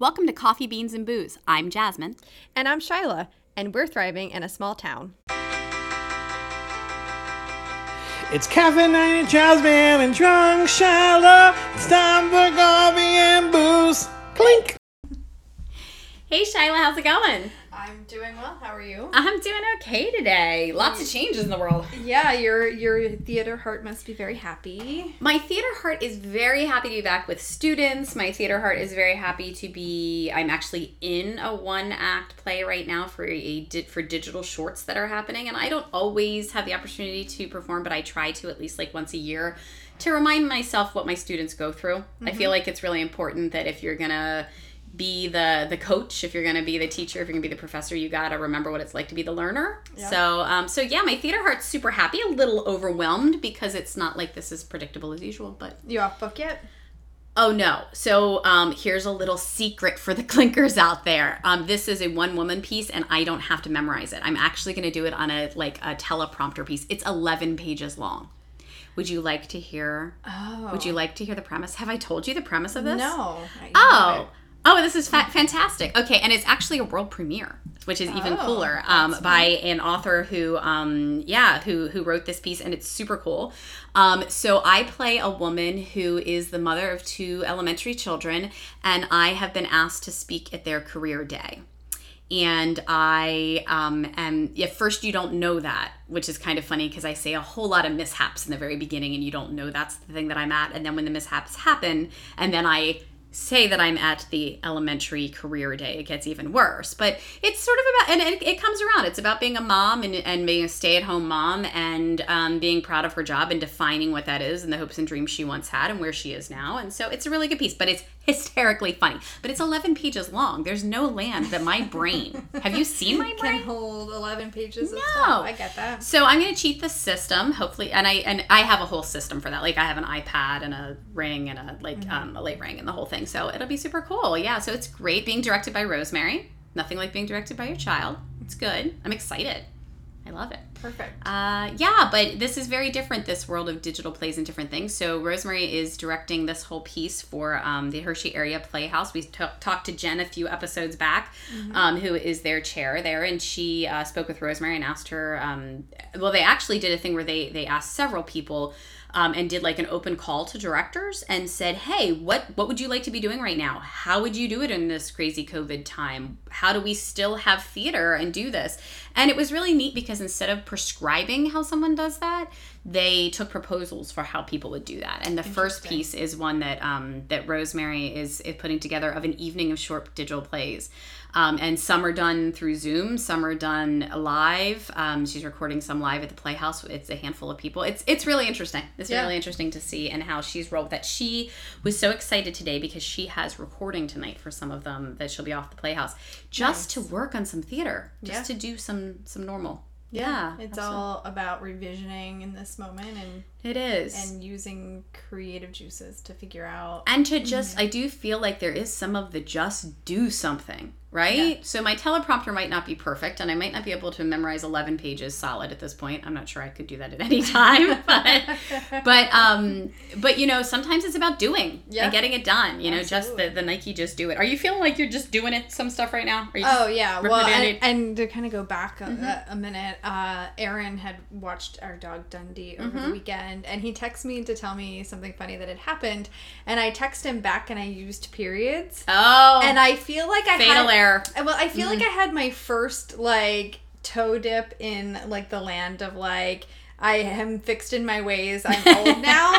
Welcome to Coffee, Beans, and Booze. I'm Jasmine. And I'm Shyla, and we're thriving in a small town. It's caffeine and Jasmine and drunk Shyla. It's time for coffee and booze. Clink. Hey, Shyla, how's it going? I'm doing well. How are you? I'm doing okay today. Lots of changes in the world. Yeah, your your theater heart must be very happy. My theater heart is very happy to be back with students. My theater heart is very happy to be. I'm actually in a one act play right now for a for digital shorts that are happening, and I don't always have the opportunity to perform, but I try to at least like once a year to remind myself what my students go through. I feel mm-hmm. like it's really important that if you're gonna be the the coach if you're going to be the teacher if you're going to be the professor you got to remember what it's like to be the learner. So um so yeah my theater heart's super happy a little overwhelmed because it's not like this is predictable as usual but You off book yet? oh no. So um here's a little secret for the clinkers out there. Um this is a one woman piece and i don't have to memorize it. I'm actually going to do it on a like a teleprompter piece. It's 11 pages long. Would you like to hear Oh. would you like to hear the premise? Have i told you the premise of this? No. Oh. Oh, this is fa- fantastic. Okay, and it's actually a world premiere, which is even Oh, cooler. Um, by an author who, um, yeah, who who wrote this piece, and it's super cool. Um, so I play a woman who is the mother of two elementary children, and I have been asked to speak at their career day. And I um, am, at first, you don't know that, which is kind of funny because I say a whole lot of mishaps in the very beginning, and you don't know that's the thing that I'm at. And then when the mishaps happen, and then I say that I'm at the elementary career day, it gets even worse. But it's sort of about, and it, it comes around. It's about being a mom and, and being a stay at home mom and um, being proud of her job and defining what that is and the hopes and dreams she once had and where she is now. And so it's a really good piece, but it's hysterically funny. But it's 11 pages long. There's no land that my brain, have you seen my brain? Can hold 11 pages of No. I get that. So I'm gonna cheat the system, hopefully, and I and I have a whole system for that. Like I have an iPad and a ring and a like um, a late ring and the whole thing. So it'll be super cool. Yeah. So it's great being directed by Rosemary. Nothing like being directed by your child. It's good. I'm excited. I love it. Perfect. Uh, yeah, but this is very different. This world of digital plays and different things. So Rosemary is directing this whole piece for um, the Hershey Area Playhouse. We t- talked to Jen a few episodes back, um, who is their chair there, and she uh, spoke with Rosemary and asked her. Um, well, they actually did a thing where they they asked several people. Um, and did like an open call to directors and said, "Hey, what what would you like to be doing right now? How would you do it in this crazy COVID time? How do we still have theater and do this?" And it was really neat because instead of prescribing how someone does that, they took proposals for how people would do that. And the first piece is one that um, that Rosemary is, is putting together of an evening of short digital plays. Um, and some are done through Zoom, some are done live. Um, she's recording some live at the Playhouse. It's a handful of people. It's it's really interesting. It's Yeah. really interesting to see and how she's rolled that. She was so excited today because she has recording tonight for some of them that she'll be off the Playhouse just to work on some theater, just Yeah. to do some some normal. Yeah. Yeah, it's absolutely. all about revisioning in this moment and It is. and using creative juices to figure out and to just i do feel like there is some of the just do something right? Yeah. so my teleprompter might not be perfect and i might not be able to memorize 11 pages solid at this point. I'm not sure i could do that at any time but but um but you know sometimes it's about doing Yeah. and getting it done you know just the, the nike just do it. Are you feeling like you're just doing it some stuff right now? Are you Oh yeah, well, and, and to kind of go back a, a minute, uh, Aaron had watched our dog Dundee over Mm-hmm. the weekend, and he texts me to tell me something funny that had happened, and I text him back, and I used periods, oh and I feel like I fatal had, error well, I feel Mm. like I had my first like toe dip in like the land of like. I am fixed in my ways. I'm old now.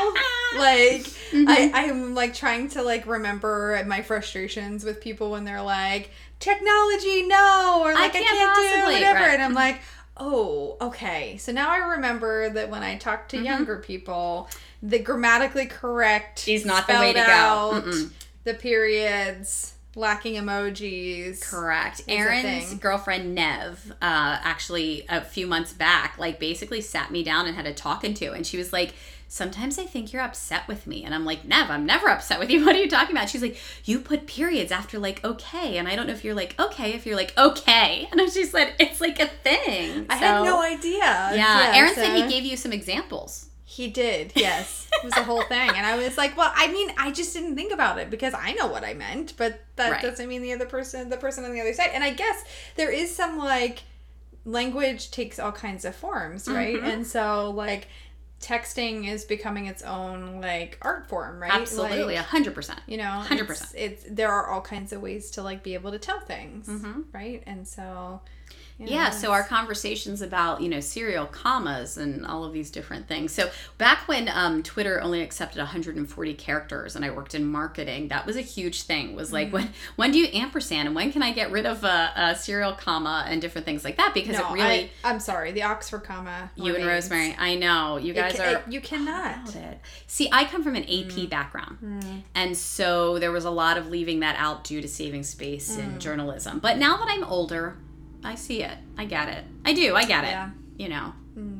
like Mm-hmm. I, I'm like trying to like remember my frustrations with people when they're like, technology, no, or like I can't can't, do whatever. right. And I'm like, oh, okay. So now I remember that when I talk Mm-hmm. to younger people, the grammatically correct Is not the way to go. out, Mm-mm. the periods, lacking emojis. Correct. Aaron's girlfriend Nev, uh, actually a few months back, like basically sat me down and had a talking to, and she was like, "Sometimes I think you're upset with me," and I'm like, "Nev, I'm never upset with you. What are you talking about?" She's like, "You put periods after like okay," and I don't know if you're like okay, if you're like okay, and she said it's like a thing. I had no idea. Yeah, Aaron said he gave you some examples. He did, yes. It was a whole thing. And I was like, well, I mean, I just didn't think about it because I know what I meant, but that Right. doesn't mean the other person, the person on the other side. And I guess there is some like language takes all kinds of forms, right? Mm-hmm. And so, like, texting is becoming its own like art form, right? Absolutely, a hundred percent. you know, 100%. It's, it's there are all kinds of ways to like be able to tell things, Mm-hmm. right? And so, Yeah, so our conversations about, you know, serial commas and all of these different things. So back when um, Twitter only accepted 140 characters and I worked in marketing, that was a huge thing. Was Mm. like, when when do you ampersand and when can I get rid of a, a serial comma and different things like that? Because no, it really, I, I'm sorry, the Oxford comma. you and. Rosemary, I know you guys ca- are. it- you cannot. it. See, I come from an AP Mm. background. And so there was a lot of leaving that out due to saving space Mm. in journalism. But now that I'm older, I see it. I get it. I do. I get it. Yeah. You know,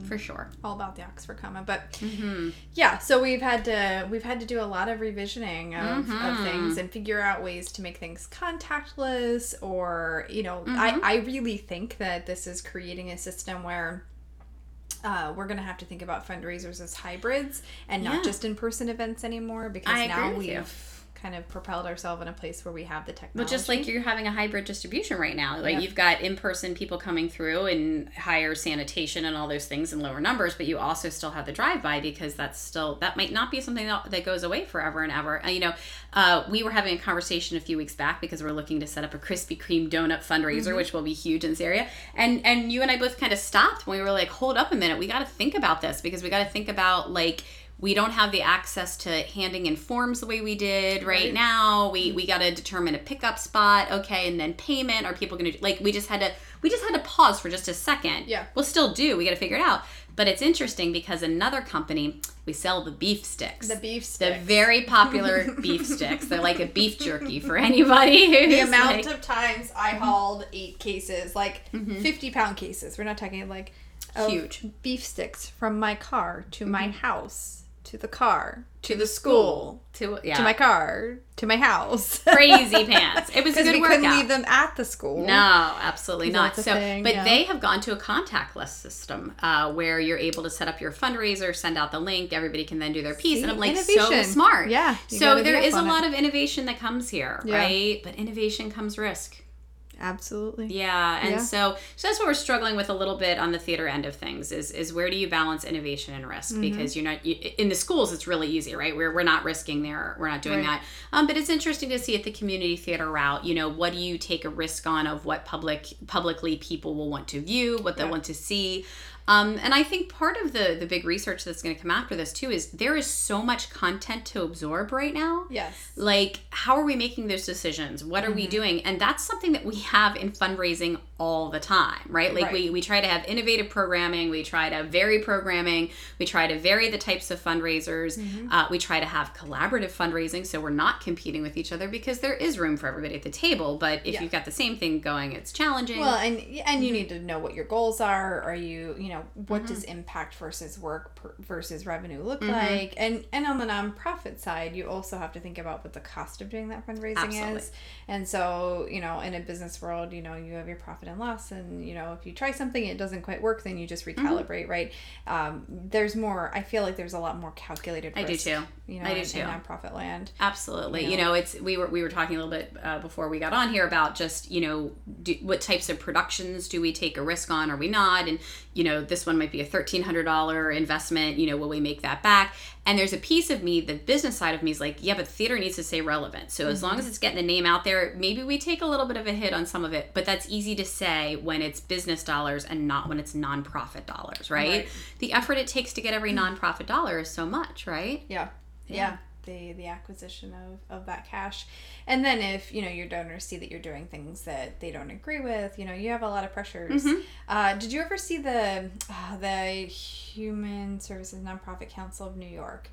for sure. all about the Oxford comma, but Mm-hmm. yeah. So we've had to we've had to do a lot of revisioning of, of Mm-hmm. things and figure out ways to make things contactless, or you know, Mm-hmm. I I really think that this is creating a system where. Uh, we're gonna have to think about fundraisers as hybrids and not Yeah. just in-person events anymore because I now we've. Kind of propelled ourselves in a place where we have the technology. But just like you're having a hybrid distribution right now, like Yep. you've got in-person people coming through and higher sanitation and all those things and lower numbers, but you also still have the drive-by because that's still that might not be something that, that goes away forever and ever. And, you know, uh, we were having a conversation a few weeks back because we're looking to set up a Krispy Kreme donut fundraiser, which will be huge in this area. And and you and I both kind of stopped when we were like, hold up a minute, we got to think about this because we got to think about like we don't have the access to handing in forms the way we did right, Right. now. We mm-hmm. we got to determine a pickup spot, okay, and then payment. Are people going to like? We just had to we just had to pause for just a second. Yeah. we'll still do. We got to figure it out. But it's interesting because another company we sell the beef sticks. the beef sticks. The very popular beef sticks. They're like a beef jerky for anybody the amount like, Mm-hmm. of times I mm-hmm. hauled eight cases, like mm-hmm. 50 pound cases. We're not talking like Huge. beef sticks from my car to my house to the car to, the school, school to yeah to my car to my house. crazy pants. It was a good we workout. couldn't leave them at the school. No, absolutely not. So, thing, but yeah. they have gone to a contactless system uh, where you're able to set up your fundraiser, send out the link, everybody can then do their piece, See, and I'm like so smart. Yeah, So there is a it. lot of innovation that comes here, Yeah. right? But innovation comes risk. Absolutely. Yeah, and Yeah. so so that's what we're struggling with a little bit on the theater end of things is is where do you balance innovation and risk Mm-hmm. because you're not you, in the schools it's really easy right we're, we're not risking there we're not doing Right. that um, but it's interesting to see at the community theater route you know what do you take a risk on of what public publicly people will want to view what they Yeah. want to see um, and I think part of the the big research that's going to come after this too is there is so much content to absorb right now Yes. like how are we making those decisions what are we Mm-hmm. doing and that's something that we have in fundraising all the time right like we, Right. we try to have innovative programming we try to vary programming we try to vary the types of fundraisers Mm-hmm. uh, we try to have collaborative fundraising so we're not competing with each other because there is room for everybody at the table but if Yeah. you've got the same thing going it's challenging Well, and and Mm-hmm. you need to know what your goals are. Are you, you know, what does impact versus work per, versus revenue look Mm-hmm. like? And and on the nonprofit side, you also have to think about what the cost of doing that fundraising Absolutely. is. And so, you know, in a business world, you know, you have your profit and loss, and you know, if you try something it doesn't quite work, then you just Mm-hmm. recalibrate, right? Um, there's more. I feel like there's a lot more calculated. I do too. You know, I do in, too. in nonprofit land. Absolutely. You You know, it's we were we were talking a little bit uh, before we got on here about just you know do, what types of productions do we take a risk on or we not, and you know this one might be a thirteen hundred dollar investment. You know, will we make that back? And there's a piece of me, the business side of me is like, yeah, but theater needs to stay relevant. So as long mm-hmm. as it's getting the name out there, maybe we take a little bit of a hit on some of it, but that's easy to say when it's business dollars and not when it's nonprofit dollars, right? Right. The effort it takes to get every mm-hmm. nonprofit dollar is so much, right? Yeah. Yeah. The the acquisition of, of that cash. And then if, you know, your donors see that you're doing things that they don't agree with, you know, you have a lot of pressures. Mm-hmm. Uh, did you ever see the uh, the Human Services Nonprofit Council of New York?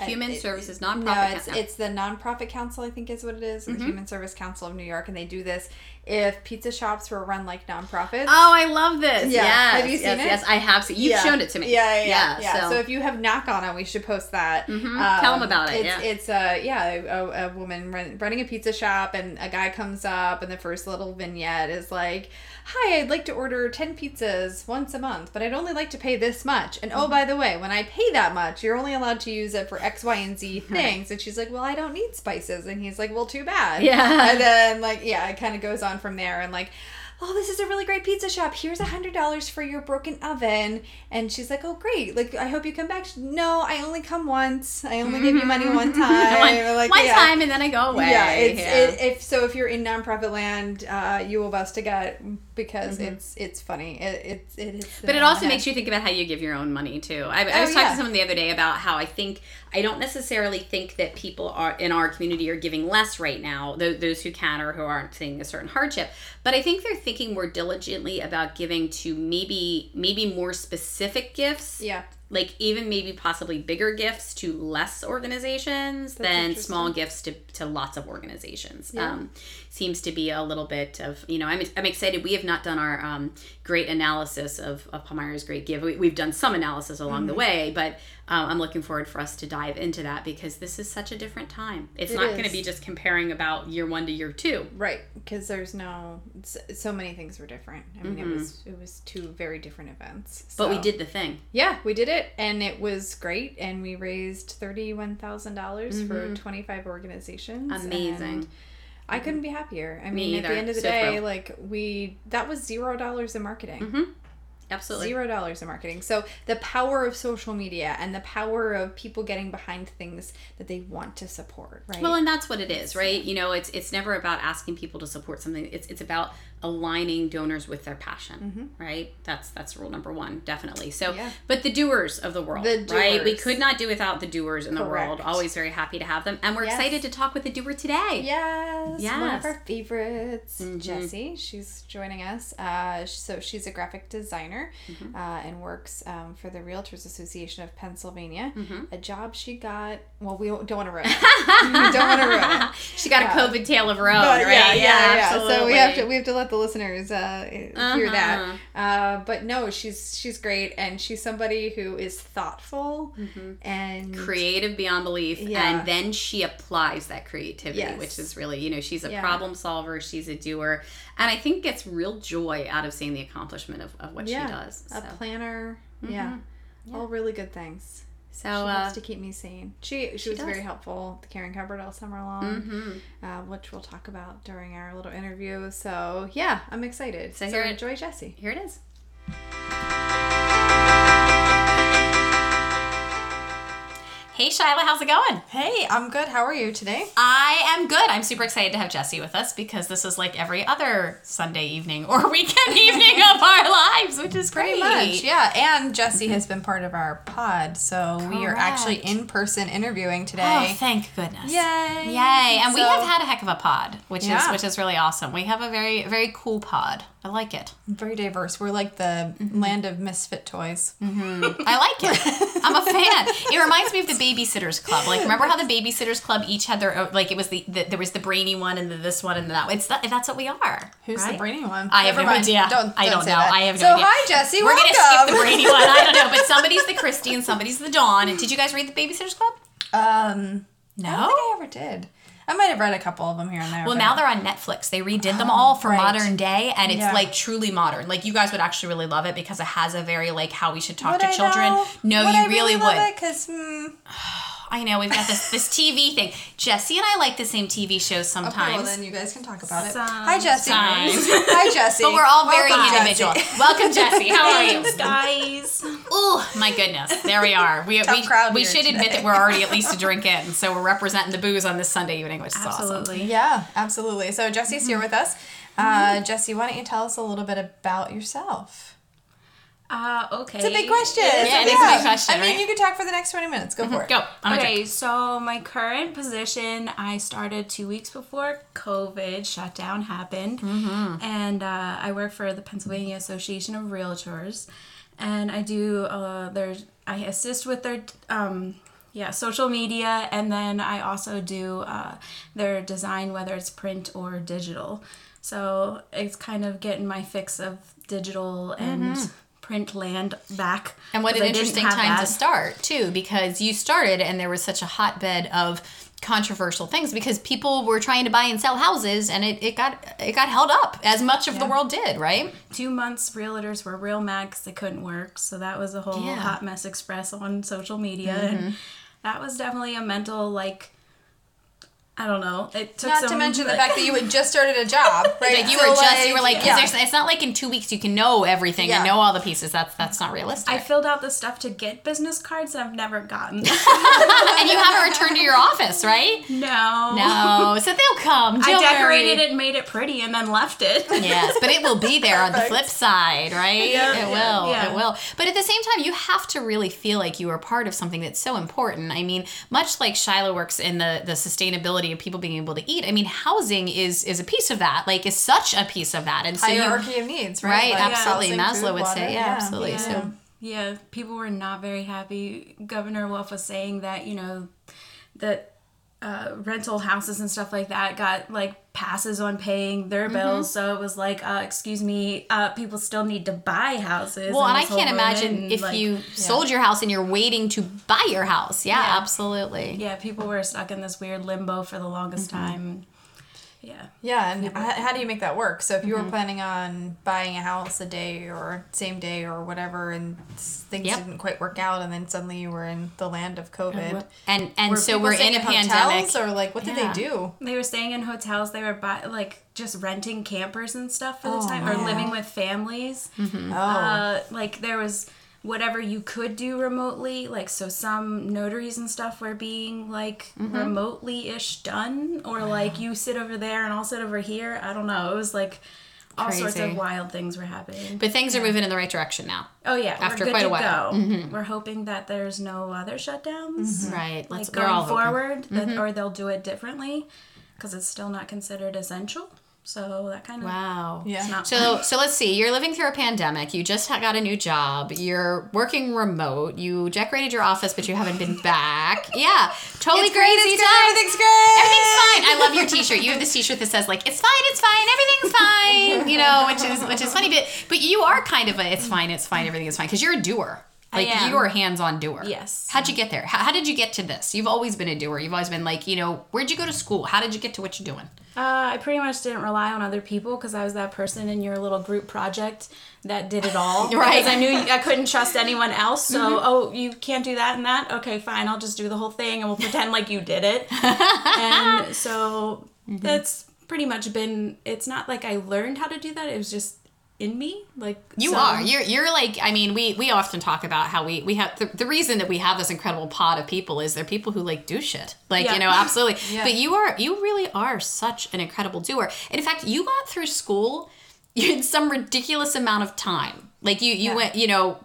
Human it- Services No, Nonprofit. it's Council. it's the Nonprofit Council, I think is what it is, Mm-hmm. the Human Service Council of New York, and they do this if pizza shops were run like nonprofits. Oh, I love this. Yeah. Yes, Have you seen yes, it? Yes, I have seen. You've Yeah. shown it to me. Yeah, yeah, yeah. yeah. so, So. if you have knock on it, we should post that. Mhm. Um, Tell 'em about it, It's, yeah. it's uh, yeah, a, a woman run, running a pizza shop, and a guy comes up, and the first little vignette is like, "Hi, I'd like to order ten pizzas once a month, but I'd only like to pay this much. And oh, Mm-hmm. by the way, when I pay that much, you're only allowed to use it for X, Y, and Z things." And she's like, "Well, I don't need spices," and he's like, "Well, too bad." Yeah. And then like yeah, it kind of goes on from there, and like oh, this is a really great pizza shop. Here's a hundred dollars for your broken oven. And she's like, oh, great. Like, I hope you come back. She- no, I only come once. I only give you money one time. one, like, one yeah. time and then I go away. Yeah, it's Yeah. It, if so. If you're in nonprofit land, uh, you will bust a gut because it's it's funny. It it's it, it's Mm-hmm. But it also makes you think about how you give your own money too. I, I Oh, was talking yeah. to someone the other day about how I think I don't necessarily think that people are in our community are giving less right now. Those, those who can or who aren't seeing a certain hardship, but I think they're thinking more diligently about giving to maybe maybe more specific gifts. yeah. Like even maybe possibly bigger gifts to less organizations than small gifts to, to lots of organizations. Yeah. Um, seems to be a little bit of you know I'm, I'm excited we have not done our um, great analysis of, of palmyra's great give we, we've done some analysis along Mm-hmm. the way but um, i'm looking forward for us to dive into that because this is such a different time it's It not going to be just comparing about year one to year two Right, because there's no so, so many things were different. I mean, it was it was two very different events. Mm-hmm. but we did the thing Yeah, we did it, and it was great. And we raised thirty-one thousand dollars for twenty-five organizations. Mm-hmm. Amazing. I couldn't be happier. I Me mean, at the end of the So day, thrilled. like we that was zero dollars in marketing. Mm-hmm. absolutely Zero dollars in marketing. So the power of social media and the power of people getting behind things that they want to support, right? Well, and that's what it is, right? You know, it's it's never about asking people to support something. It's it's about aligning donors with their passion, right? That's that's rule number one, definitely. So, Mm-hmm. Yeah. but the doers of the world, The right? We could not do without the doers in the world. Always very happy to have them, and we're Yes. excited to talk with the doer today. Yes, one Yes. Mm-hmm. of our favorites, Jessie. She's joining us. Uh, so she's a graphic designer Mm-hmm. uh, and works um, for the Realtors Association of Pennsylvania. Mm-hmm. A job she got. Well, we don't want to ruin it. we don't want to ruin it. She got a COVID tale of her own, right? yeah, yeah, yeah. So we have to we have to let the listeners uh, hear that. Uh-huh. Uh, but no, she's she's great, and she's somebody who is thoughtful and creative beyond belief Yeah. and then she applies that creativity Yes. which is really you know she's a Yeah. problem solver she's a doer and i think gets real joy out of seeing the accomplishment of, of what yeah, she does a so, planner. Yeah. all really good things. So she uh, helps to keep me sane. She she, was does. very helpful. The Caring Cupboard all summer long, mhm. uh, which we'll talk about during our little interview. So yeah, I'm excited. So So, here enjoy Jesse. here it is hey shyla how's it going Hey, I'm good. How are you today? I am good. I'm super excited to have Jesse with us because this is like every other Sunday evening or weekend evening of our lives, which is Pretty great. much, yeah. And Jesse has been part of our pod, so we are actually in person interviewing oh, today. Oh, thank goodness. Yay! Yay. And we have had a heck of a pod, which is which is really awesome. We have a very very cool pod. I like it. Very diverse. We're like the mm-hmm. land of misfit toys. Mm-hmm. I like it. I'm a fan. It reminds me of the Babysitters Club. Like, remember how the Babysitters Club each had their own, like it was the, the there was the brainy one and the this one and that. One. It's that, that's what we are. Who's right? the brainy one? I have Never no mind. idea. Don't, I don't know. that. I have no so, idea. hi, Jesse. We're welcome. gonna skip the brainy one. I don't know, but somebody's the Kristy and somebody's the Dawn. And did you guys read the Babysitters Club? Um, I No. don't think I ever did. I might have read a couple of them here and there. Well, now they're on Netflix. They redid them all for right. modern day, and it's Yeah. like truly modern. Like you guys would actually really love it because it has a very like how we should talk Would to I children. though? No, Would you I really, love would. Cause mm, I know we've got this this TV thing. Jesse and I like the same TV shows sometimes. okay, sometimes. well then you guys can talk about it. Sometimes. Hi, Jesse. Hi, Jesse. but we're all very Welcome, individual. Jessie. Welcome, Jesse. How are you? Guys. Oh my goodness, there we are. We Tough we, crowd we here should admit that we're already at least a drink in, so we're representing the booze on this Sunday evening, which is awesome. Absolutely. Yeah, absolutely. So Jessie's here with us. Uh, Jessie, why don't you tell us a little bit about yourself? Uh, okay. It's a big question. Yeah, it is a big question, I mean, right? you could talk for the next 20 minutes. Go for it. Go. I'm Okay, so my current position, I started two weeks before COVID shutdown happened, Mm-hmm. and uh, I work for the Pennsylvania Association of Realtors, and I do uh, there's I assist with their um, yeah, social media, and then I also do uh, their design, whether it's print or digital. So it's kind of getting my fix of digital and print land back. And what an interesting time that. to start too, because you started and there was such a hotbed of controversial things because people were trying to buy and sell houses and it, it got it got held up as much of the world did, right? Two months, realtors were real mad 'cause they couldn't work. So that was a whole Yeah. hot mess express on social media, Mm-hmm. and that was definitely a mental like. I don't know. It took Not some, to mention the fact that you had just started a job, right? Like you So, were just you were like 'cause yeah. it's not like in two weeks you can know everything and know all the pieces. That's that's not realistic. I filled out the stuff to get business cards that I've never gotten. and you haven't returned to your office, right? no. No, so they'll come. I Don't decorated worry. it and made it pretty and then left it. Yes, but it will be there on the flip side, right? Yeah, it yeah, will. yeah. It will. But at the same time, you have to really feel like you are part of something that's so important. I mean, much like Shiloh works in the the sustainability of people being able to eat. I mean, housing is is a piece of that. Like, is such a piece of that. And so you, hierarchy of needs, right? right? Like absolutely. housing, Maslow food, would water, say, yeah, absolutely. So. Yeah, people were not very happy. Governor Wolf was saying that, you know, that uh, rental houses and stuff like that got like passes on paying their Mm-hmm. bills. So it was like, uh, excuse me, uh, people still need to buy houses. Well, and I can't imagine movement, if like- you sold your house and you're waiting to buy your house. Yeah, Yeah. absolutely. Yeah, people were stuck in this weird limbo for the longest Mm-hmm. time. Yeah. Yeah, and h- how do you make that work? So if you Mm-hmm. were planning on buying a house a day or same day or whatever, and things Yep. didn't quite work out, and then suddenly you were in the land of COVID. And and Were so we're in a hotels, pandemic. or like what did Yeah. they do? They were staying in hotels. They were buy, like just renting campers and stuff for the Oh, time, or living with families. Mm-hmm. Oh, Uh, like there was whatever you could do remotely. Like so, some notaries and stuff were being like Mm-hmm. remotely ish done, or like you sit over there and I'll sit over here. I don't know. It was like all sorts of wild things were happening. But things are moving in the right direction now. oh yeah, after quite a while. go. Mm-hmm. We're hoping that there's no other shutdowns mm-hmm. Right. Let's like all going forward, that, mm-hmm. or they'll do it differently because it's still not considered essential. So that kind of Wow. yeah. not So so let's see. You're living through a pandemic. You just got a new job. You're working remote. You decorated your office, but you haven't been back. Yeah, totally It's great, crazy it's time. great, everything's great. Everything's fine. I love your T-shirt. You have this T-shirt that says like "It's fine, it's fine, everything's fine." You know, which is which is funny. But but you are kind of a "It's fine, it's fine, everything is fine" because you're a doer. Like am. you're a hands-on doer. Yes. How'd you get there? How, how did you get to this? You've always been a doer. You've always been like, you know, where'd you go to school? How did you get to what you're doing? Uh, I pretty much didn't rely on other people because I was that person in your little group project that did it all. Right. Because I knew I couldn't trust anyone else. So, oh, you can't do that and that? Okay, fine. I'll just do the whole thing and we'll pretend like you did it. and so that's pretty much been, it's not like I learned how to do that. It was just in me. Like, You are. You're you're like I mean, we we often talk about how we we have the, the reason that we have this incredible pod of people is they're people who like do shit. Like, Yeah. you know, absolutely. Yeah. But you are you really are such an incredible doer. And in fact, you got through school in some ridiculous amount of time. Like you you Yeah. went, you know,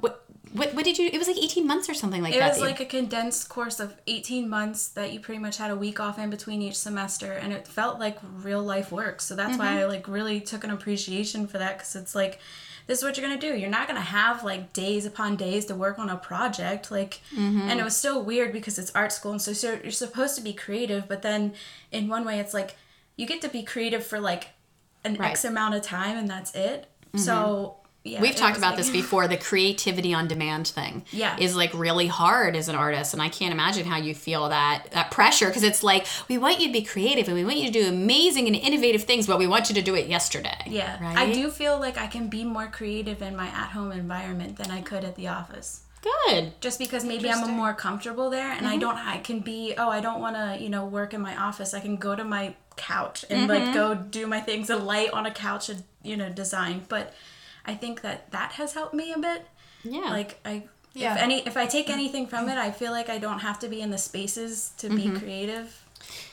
what what did you it was like 18 months or something like that? It was like a condensed course of 18 months that you pretty much had a week off in between each semester and it felt like real life work. So that's why mm-hmm. I like really took an appreciation for that cuz it's like this is what you're going to do. You're not going to have like days upon days to work on a project like mm-hmm. and it was still weird because it's art school and so so you're supposed to be creative, but then in one way it's like you get to be creative for like an Right. X amount of time and that's it. Mm-hmm. So yeah, We've talked about like- this before. The creativity on demand thing, Yeah. is like really hard as an artist, and I can't imagine how you feel that that pressure because it's like we want you to be creative and we want you to do amazing and innovative things, but we want you to do it yesterday. Yeah, right. I do feel like I can be more creative in my at-home environment than I could at the office. Good. Just because maybe I'm more comfortable there, and I mm-hmm. don't. I can be. Oh, I don't want to. You know, work in my office. I can go to my couch and like mm-hmm. go do my things and light on a couch and you know design. But I think that that has helped me a bit. Yeah. Like I. Yeah. If any, if I take anything from it, I feel like I don't have to be in the spaces to be mm-hmm. creative.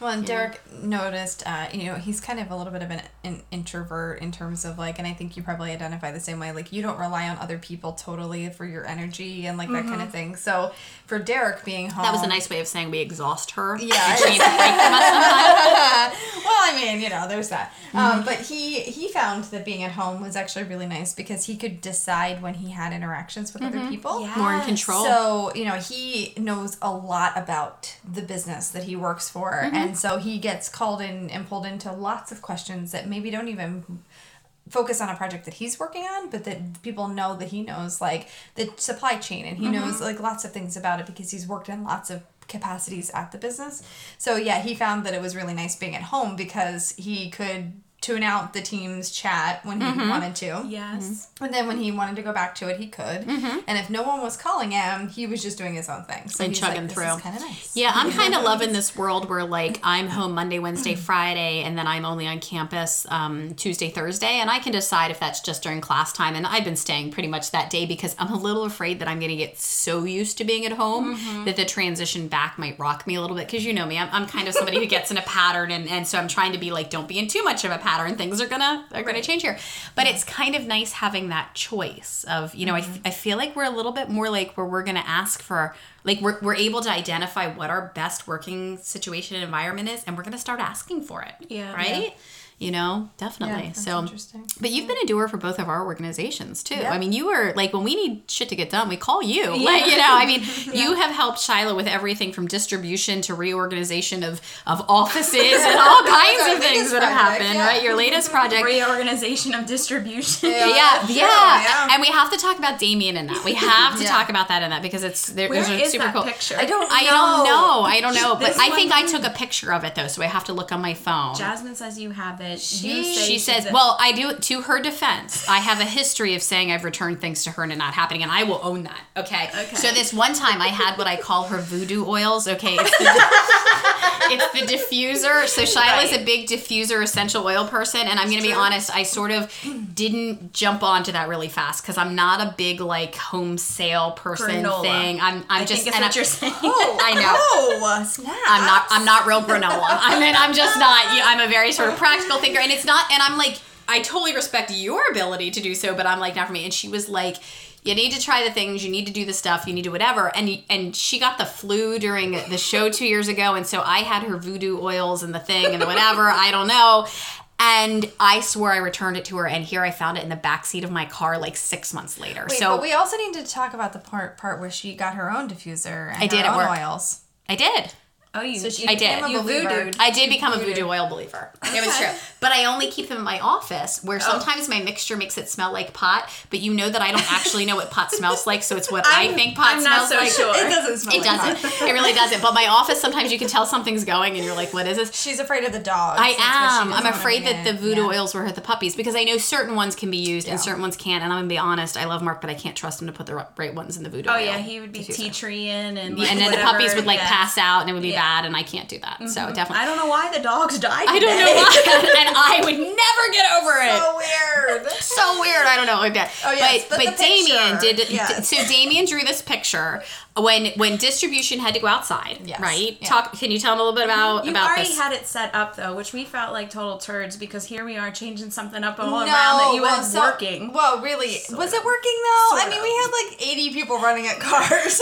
Well, and Derek noticed, uh, you know, he's kind of a little bit of an, an introvert in terms of like, and I think you probably identify the same way. Like, you don't rely on other people totally for your energy and like that kind of thing. So, for Derek being home, That was a nice way of saying we exhaust her. Yeah, She needs a break from us sometimes. well, I mean, you know, there's that. Um, but he he found that being at home was actually really nice because he could decide when he had interactions with other people. More in control. So, you know, he knows a lot about the business that he works for. And so he gets called in and pulled into lots of questions that maybe don't even focus on a project that he's working on, but that people know that he knows like the supply chain and he mm-hmm. knows like lots of things about it because he's worked in lots of capacities at the business. So yeah, he found that it was really nice being at home because he could tune out the team's chat when he mm-hmm. wanted to. Yes. Mm-hmm. And then when he wanted to go back to it, he could. Mm-hmm. And if no one was calling him, he was just doing his own thing. So And chugging like, through. Kind of nice. Yeah, I'm kind of loving this world where like I'm home Monday, Wednesday, Friday, and then I'm only on campus um, Tuesday, Thursday, and I can decide if that's just during class time. And I've been staying pretty much that day because I'm a little afraid that I'm going to get so used to being at home that the transition back might rock me a little bit. Because you know me, I'm, I'm kind of somebody who gets in a pattern, and, and so I'm trying to be like, don't be in too much of a pattern. Things are gonna are gonna change here. But it's kind of nice having that choice of you know I, mm-hmm. I feel like we're a little bit more like where we're gonna ask for like we're, we're able to identify what our best working situation and environment is and we're to start asking for it Yeah. right you know definitely that's so um, interesting. but you've been a doer for both of our organizations too Yeah. i mean you were like when we need shit to get done we call you like you know i mean you have helped shiloh with everything from distribution to reorganization of of offices and all kinds of things that have happened yeah. right your latest project Reorganization of distribution. yeah, Yeah, yeah, sure, yeah. and we have to talk about Damien in that. We have to Yeah. talk about that in that because it's there, Where there's a is super that cool picture? I don't I don't know. know. I don't know, but I think I took a picture of it though, so I have to look on my phone. Jasmine says you have it. She- she says, a- "Well, I do." To her defense, I have a history of saying I've returned things to her and it not happening, and I will own that. Okay. Okay. So this one time, I had what I call her voodoo oils. Okay. It's the, it's the diffuser. So Shiloh's a big diffuser essential oil person, and I'm gonna be honest, I sort of didn't jump onto that really fast because I'm not a big like home sale person Granola. thing. I'm I'm I just think and what I'm- you're saying. I know. Oh, snap. I'm not I'm not real granola. I mean, I'm just not. I'm a very sort of practical thinker, and it's not. And I'm like, I totally respect your ability to do so, but I'm like not for me. And she was like. You need to try the things. You need to do the stuff. You need to whatever. And and she got the flu during the show two years ago, and so I had her voodoo oils and the thing and the whatever. I don't know. And I swore I returned it to her, and here I found it in the back seat of my car like six months later. Wait, so but we also need to talk about the part part where she got her own diffuser and I did her at own work. oils. I did. Oh, you. So she I did. a You believer. voodooed. I did become a voodoo oil believer. It was true. But I only keep them in my office where oh. sometimes my mixture makes it smell like pot, but you know that I don't actually know what pot smells like, so it's what i I'm- think pot I'm not smells so like. sure. It doesn't smell It like doesn't. pot. It really doesn't. But my office sometimes you can tell something's going and you're like, what is this? She's afraid of the dogs. I That's what she am. I'm afraid bring that the voodoo Yeah. oils will hurt the puppies because I know certain ones can be used Yeah. and certain ones can't. And I'm gonna be honest, I love Mark, but I can't trust him to put the right ones in the voodoo oh oil. yeah, he would be tea tree in and and then the puppies would like pass out and it would be Bad, and I can't do that. So mm-hmm. definitely. I don't know why the dogs died. I don't know why, and I would never get over it. So weird. so weird. I don't know. That. Oh, yes, but but but Damien picture. did. Yes. So Damien drew this picture when when distribution had to go outside. Yes. Right. Yeah. Talk. Can you tell him a little bit about mm-hmm. You about already this? had it set up though, which we felt like total turds because here we are changing something up all no, around that you well, had so- working. Well, really, was it working though? I mean, of. we had like 80 people running at cars.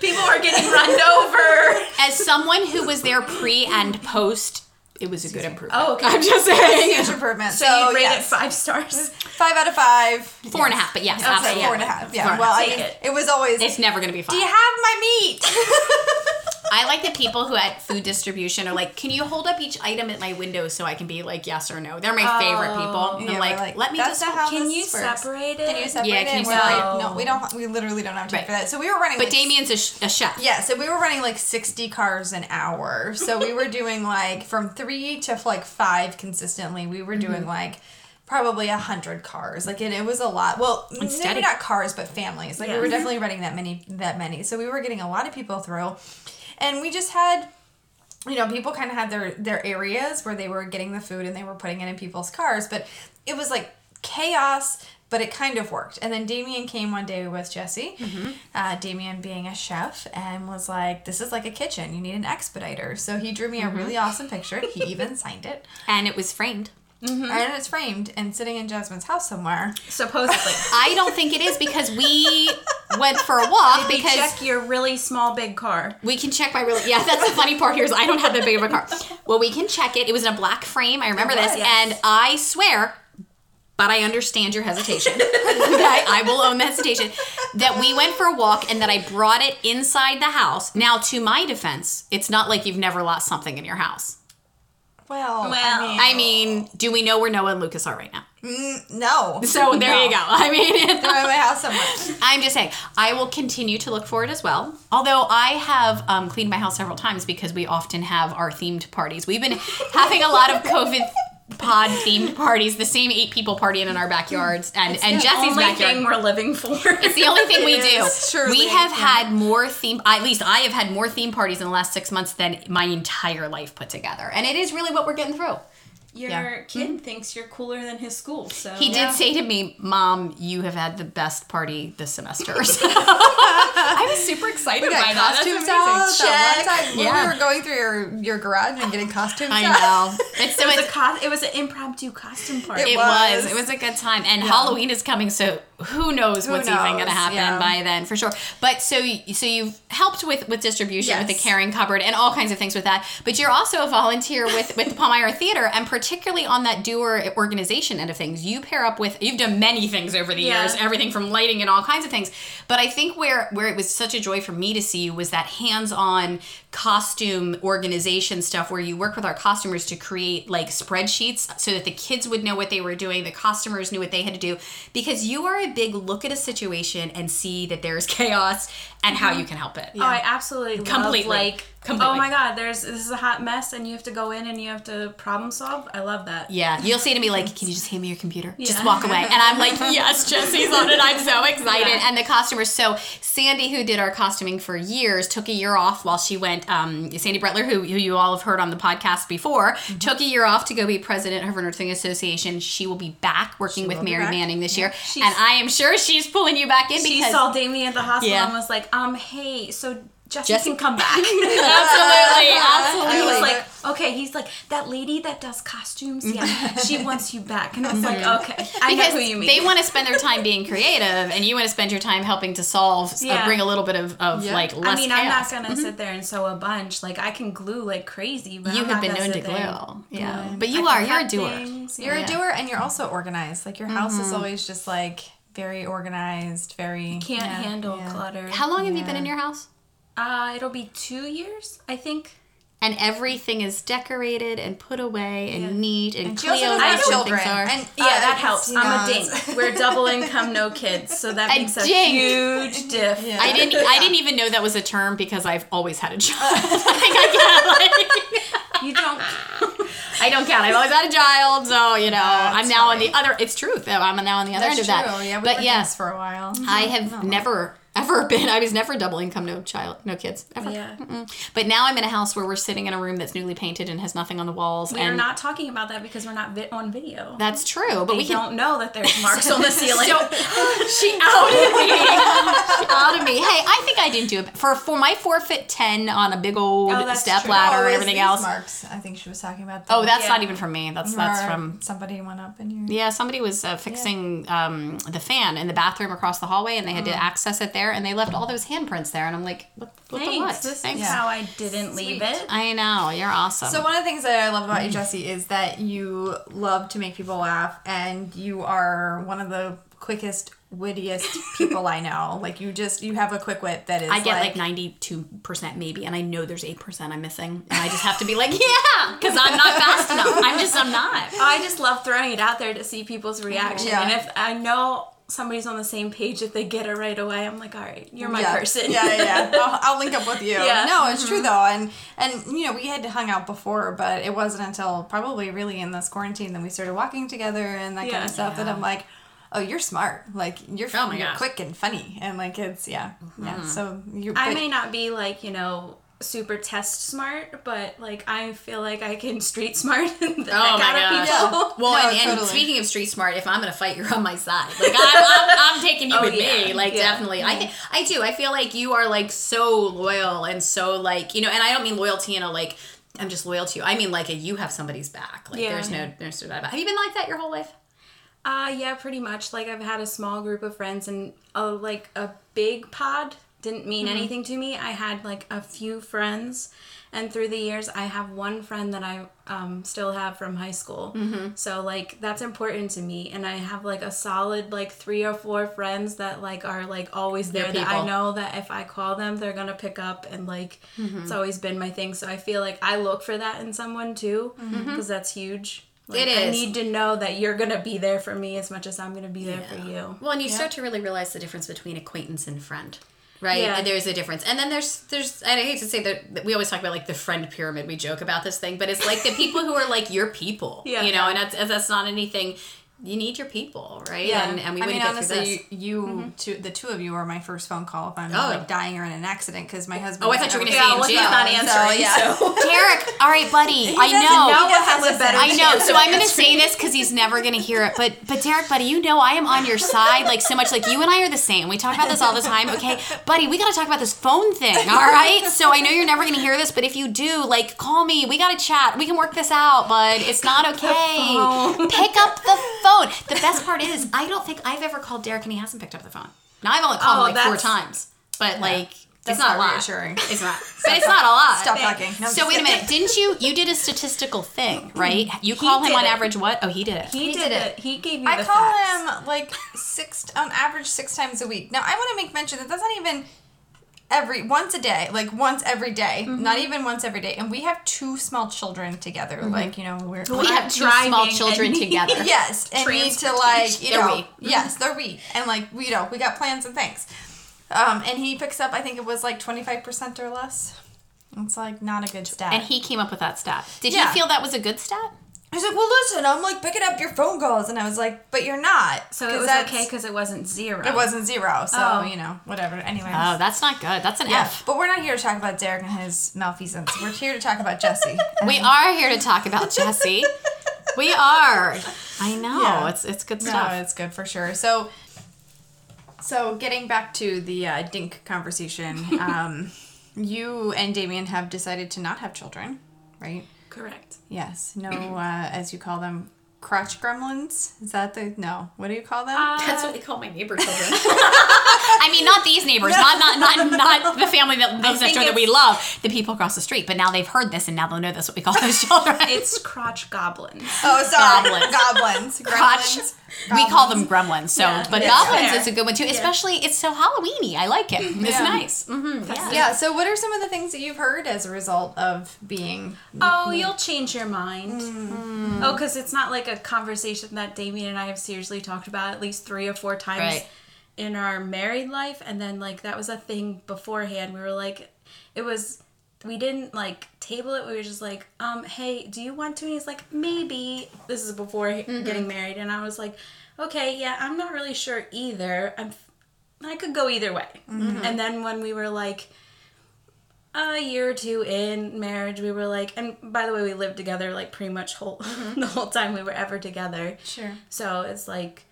People are getting run over. As someone who was there pre and post, it was a good improvement. Oh, okay. I'm just saying. Huge improvement. So, So, you'd rate yes. it five stars. Five out of five. Four and a half, but yes, say absolutely. four and a half. Yeah. Four and a well. I mean, it. it was always. It's never gonna be fine. Do you have my meat? I like the people who at food distribution are like, "Can you hold up each item at my window so I can be like yes or no?" They're my favorite people. Yeah, I'm we're like, "Let me just." how Can this you works. separate it? Can you separate Yeah, it? can you We're like, separate- no, we don't. We literally don't have time Right. for that. So we were running. But like, Damien's a, sh- a chef. Yeah, so we were running like 60 cars an hour. So we were doing like from three to like five consistently. We were doing Mm-hmm. like probably a hundred cars. Like and it was a lot. Well, steady. maybe not cars, but families. Like we were definitely running that many that many. So we were getting a lot of people through. And we just had you know, people kind of had their their areas where they were getting the food and they were putting it in people's cars, but it was like chaos but it kind of worked. And then Damien came one day with Jesse, Mm-hmm. uh, Damien being a chef, and was like, This is like a kitchen. You need an expediter. So he drew me Mm-hmm. a really awesome picture. He even signed it. And it was framed. Mm-hmm. And it's framed and sitting in Jasmine's house somewhere. Supposedly. I don't think it is because we went for a walk You because check your really small big car. we can check my really yeah that's the funny part here is I don't have that big of a car. Well, we can check it. It was in a black frame. I remember It this, was. and I swear. But I understand your hesitation. I will own the hesitation. That we went for a walk and that I brought it inside the house. Now, to my defense, it's not like you've never lost something in your house. Well, Well, I mean, I mean, do we know where Noah and Lucas are right now? no. So there No. you go. I mean, They're in my house somewhere. I'm just saying, I will continue to look for it as well. Although I have um, cleaned my house several times because we often have our themed parties. We've been having a lot of COVID pod themed parties, the same eight people partying in our backyards and, and Jesse's only backyard. thing we're living for. It's the only thing we do. truly, we have yeah. had more theme, at least I have had more theme parties in the last six months than my entire life put together. And it is really what we're getting through. Your Yeah. kid mm-hmm. thinks you're cooler than his school, so He did say to me, Mom, you have had the best party this semester. So I was super excited We by got that. Costumes amazing. out. That one Check. time when Yeah. we were going through your, your garage and getting costumes I out. know. It's so It was it's, a co- it was an impromptu costume party. it was. was. It was a good time. And Halloween is coming, so who knows Who what's even going to happen Yeah. by then for sure. But so so you've helped with with distribution with the Yes. caring cupboard and all kinds of things with that. But you're also a volunteer with with the Palmyra Theater and particularly on that doer organization end of things. You pair up with you've done many things over the Yeah. years, everything from lighting and all kinds of things. But I think where where it was such a joy for me to see you was that hands-on costume organization stuff where you work with our costumers to create like spreadsheets so that the kids would know what they were doing, the costumers knew what they had to do because you are a big look at a situation and see that there's chaos and how mm-hmm. you can help it. Oh, I absolutely love, Completely. like Completely. oh my god, there's this is a hot mess and you have to go in and you have to problem solve. I love that. Yeah, you'll say to me like, "Can you just hand me your computer? Just walk away." And I'm like, "Yes, Jesse's on it. I'm so excited." And the costumers. So Sandy, who did our costuming for years, took a year off while she went. Um, Sandy Bretler, who, who you all have heard on the podcast before, Mm-hmm. took a year off to go be president of her nursing association. She will be back working with Mary. Manning this year, She's- and I am sure she's pulling you back in She because saw Damien at the hospital Yeah. and was like, um, hey, so Jesse, Jesse- can come back. absolutely, And absolutely. he was like like, okay, he's like, that lady that does costumes, yeah, she wants you back. And I was like, okay, I know because who you mean. they want to spend their time being creative, and you want to spend your time helping to solve, uh, bring a little bit of, of Yeah. like less I mean, chaos. I'm not gonna sit there and sew a bunch. Like I can glue like crazy, but You I'm have been known to glue, yeah. and But you I are, you're a doer. things, You're a doer and you're also organized. Like your house is always just like very organized, very Can't yeah, handle yeah. clutter. How long have you been in your house? Uh, it'll be two years, I think. And everything is decorated and put away and Yeah. neat and, And she also Cleo doesn't knows children. are. And Yeah, uh, that helps. I'm a dink. We're double income, no kids, so that A makes a huge diff. Yeah. I didn't. I didn't even know that was a term because I've always had a job. I, think I, can't, You don't. I don't count. I've always had a child, so you know. I'm That's now on the other. It's truth. though. I'm now on the other That's end true. of that. Yeah, we but were yeah, yes for a while. I have never ever been. I was never double income, no child, no kids, ever. Yeah. Mm-mm. But now I'm in a house where we're sitting in a room that's newly painted and has nothing on the walls. We're not talking about that because we're not vi- on video. That's true, but we we can don't know that there's marks on the ceiling. So she outed me. she outed me. Hey, I think I didn't do it for for my four foot ten on a big old Oh, step true. ladder Oh, and everything else. Marks. I think she was talking about. Oh, that's Yeah. not even from me. That's that's from somebody went up in here. yeah. Somebody was uh, fixing um, the fan in the bathroom across the hallway, and they had to access it there, and they left all those handprints there, and I'm like, what, what the Thanks. what? This Thanks. is how I didn't leave it. I know you're awesome. So one of the things that I love about you, Jesse, is that you love to make people laugh, and you are one of the quickest, wittiest people I know. Like you just you have a quick wit that is. I get like like ninety two percent maybe, and I know there's eight percent I'm missing, and I just have to be like, yeah, because I'm not fast enough. I'm just I'm not. I just love throwing it out there to see people's reaction. Yeah. And if I know somebody's on the same page, if they get it right away, I'm like, all right, you're my yeah. person. Yeah, yeah. yeah. I'll, I'll link up with you. Yeah. No, it's true mm-hmm. though, and and you know we had hung out before, but it wasn't until probably really in this quarantine that we started walking together and that kind of stuff. That I'm like. Oh, you're smart. Like you're, Oh my you're gosh. quick and funny, and like it's yeah, yeah. Mm-hmm. So you. I may not be like, you know, super test smart, but like I feel like I can street smart. the Oh heck my out gosh. of people. Well, No, and, and totally. speaking of street smart, if I'm gonna fight, you're on my side. Like I'm, I'm, I'm taking you Oh, with me. Like Yeah. definitely, I I do. I feel like you are like so loyal and so like you know. And I don't mean loyalty in a like I'm just loyal to you. I mean like a you have somebody's back. Like Yeah. there's no there's no doubt about. Have you been like that your whole life? Uh yeah, pretty much. Like I've had a small group of friends and a like a big pod didn't mean Mm-hmm. anything to me. I had like a few friends and through the years I have one friend that I um, still have from high school. Mm-hmm. So like that's important to me and I have like a solid like three or four friends that like are like always there that I know that if I call them they're going to pick up and like Mm-hmm. it's always been my thing. So I feel like I look for that in someone too because that's huge. Like, Mm-hmm. I need to know that you're gonna be there for me as much as I'm gonna be there for you. Well, and you start to really realize the difference between acquaintance and friend. Right, Yeah. and there's a difference, and then there's there's and I hate to say that that we always talk about like the friend pyramid. We joke about this thing, but it's like the people who are like your people, Yeah. you know, and that's that's not anything. You need your people, right? Yeah, and, and we I wouldn't mean, get through this. honestly, you, you mm-hmm. two, the two of you are my first phone call if I'm Oh. like dying or in an accident because my husband. Oh, I thought you were gonna say in well, jail. he's not So, answering. yeah. So, Derek, all right, buddy, I know. know Noah has has a a better I know, so I'm gonna say this because he's never gonna hear it. But but Derek, buddy, you know I am on your side like so much. Like you and I are the same. We talk about this all the time. Okay, buddy, we gotta talk about this phone thing. All right. So I know you're never gonna hear this, but if you do, like, call me. We gotta chat. We can work this out, bud. It's not okay. Pick up the phone. The best part is I don't think I've ever called Derek and he hasn't picked up the phone. Now I've only called Oh, him like four times, but like. That's it's not, not a lot. reassuring. It's not. But it's not a lot. Stop talking. No, So wait a minute, didn't you? You did a statistical thing, right? Mm-hmm. You call him on it. average what? Oh, he did it. he, did did it. it. He gave you I call facts. him like six on average six times a week. Now I want to make mention that that's not even every once a day, like once every day, Mm-hmm. not even once every day. And we have two small children together. Like you know we're we have two small children together. yes, and need to like you They're know we. yes they're we and like we you know we got plans and things. Um, and he picks up I think it was like twenty five percent or less. It's like not a good stat. And he came up with that stat. Did Yeah. you feel that was a good stat? He's like, well, listen, I'm like picking up your phone calls, and I was like, but you're not. So it was okay because it wasn't zero. It wasn't zero, so Oh. you know, whatever. Anyways. Oh, that's not good. That's an yeah, F. but we're not here to talk about Derek and his malfeasance. We're here to talk about Jesse. We are here to talk about Jesse. we are. I know. Yeah. It's it's good no, stuff. it's good for sure. So, so getting back to the uh, Dink conversation, um, you and Damien have decided to not have children, right? Correct. Yes. No, uh, as you call them, crotch gremlins. Is that the no? What do you call them? That's what they call my neighbor children. I mean, not these neighbors, not not not not the family that lives next door that we love. The people across the street. But now they've heard this, and now they'll know that's what we call those children. It's crotch goblins. oh, sorry, goblins. goblins. Crotch. Gremlins. We call them gremlins. So, Yeah. but Yeah. goblins Fair. is a good one too. Especially, it's so Halloweeny. I like it. It's Yeah. nice. hmm yeah. Yeah. So, what are some of the things that you've heard as a result of being? Oh, you'll change your mind. Mm. Oh, because it's not like a conversation that Damien and I have seriously talked about at least three or four times Right. in our married life. And then, like, that was a thing beforehand. We were like, it was, we didn't like table it. We were just like, um, hey, do you want to? And he's like, maybe. This is before Mm-hmm. getting married. And I was like, okay, yeah, I'm not really sure either. I'm, I could go either way. Mm-hmm. And then when we were like, a year or two in marriage, we were like, and by the way, we lived together like pretty much whole mm-hmm. the whole time we were ever together. Sure. So it's like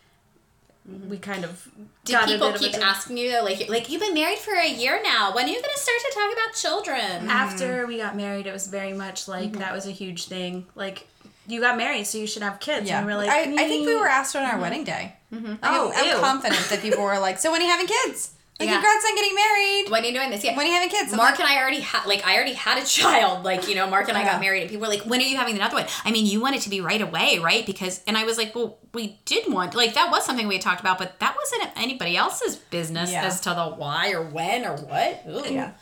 mm-hmm. we kind of Do got a people bit of a keep asking you though, like, like you've been married for a year now? When are you gonna start to talk about children? Mm-hmm. after we got married. It was very much like that was a huge thing. Like you got married, so you should have kids. Yeah. And we were like, I, I think we "Mm." were asked on our wedding day. I Oh, am ew. confident that people were like, "So when are you having kids? Like, Yeah. congrats on getting married. When are you doing this? Yeah. When are you having kids?" I'm Mark like, and I already had like I already had a child. Like, you know, Mark and I Yeah. got married and people were like, When are you having another one? I mean, you want it to be right away, right? Because and I was like, Well, we did want like that was something we had talked about, but that wasn't anybody else's business Yeah. as to the why or when or what. Ooh. yeah.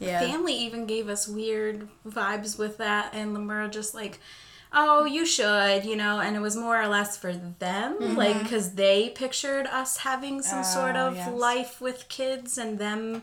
Yeah. family even gave us weird vibes with that and we were just like oh you should you know and it was more or less for them like because they pictured us having some sort Oh, of yes. life with kids and them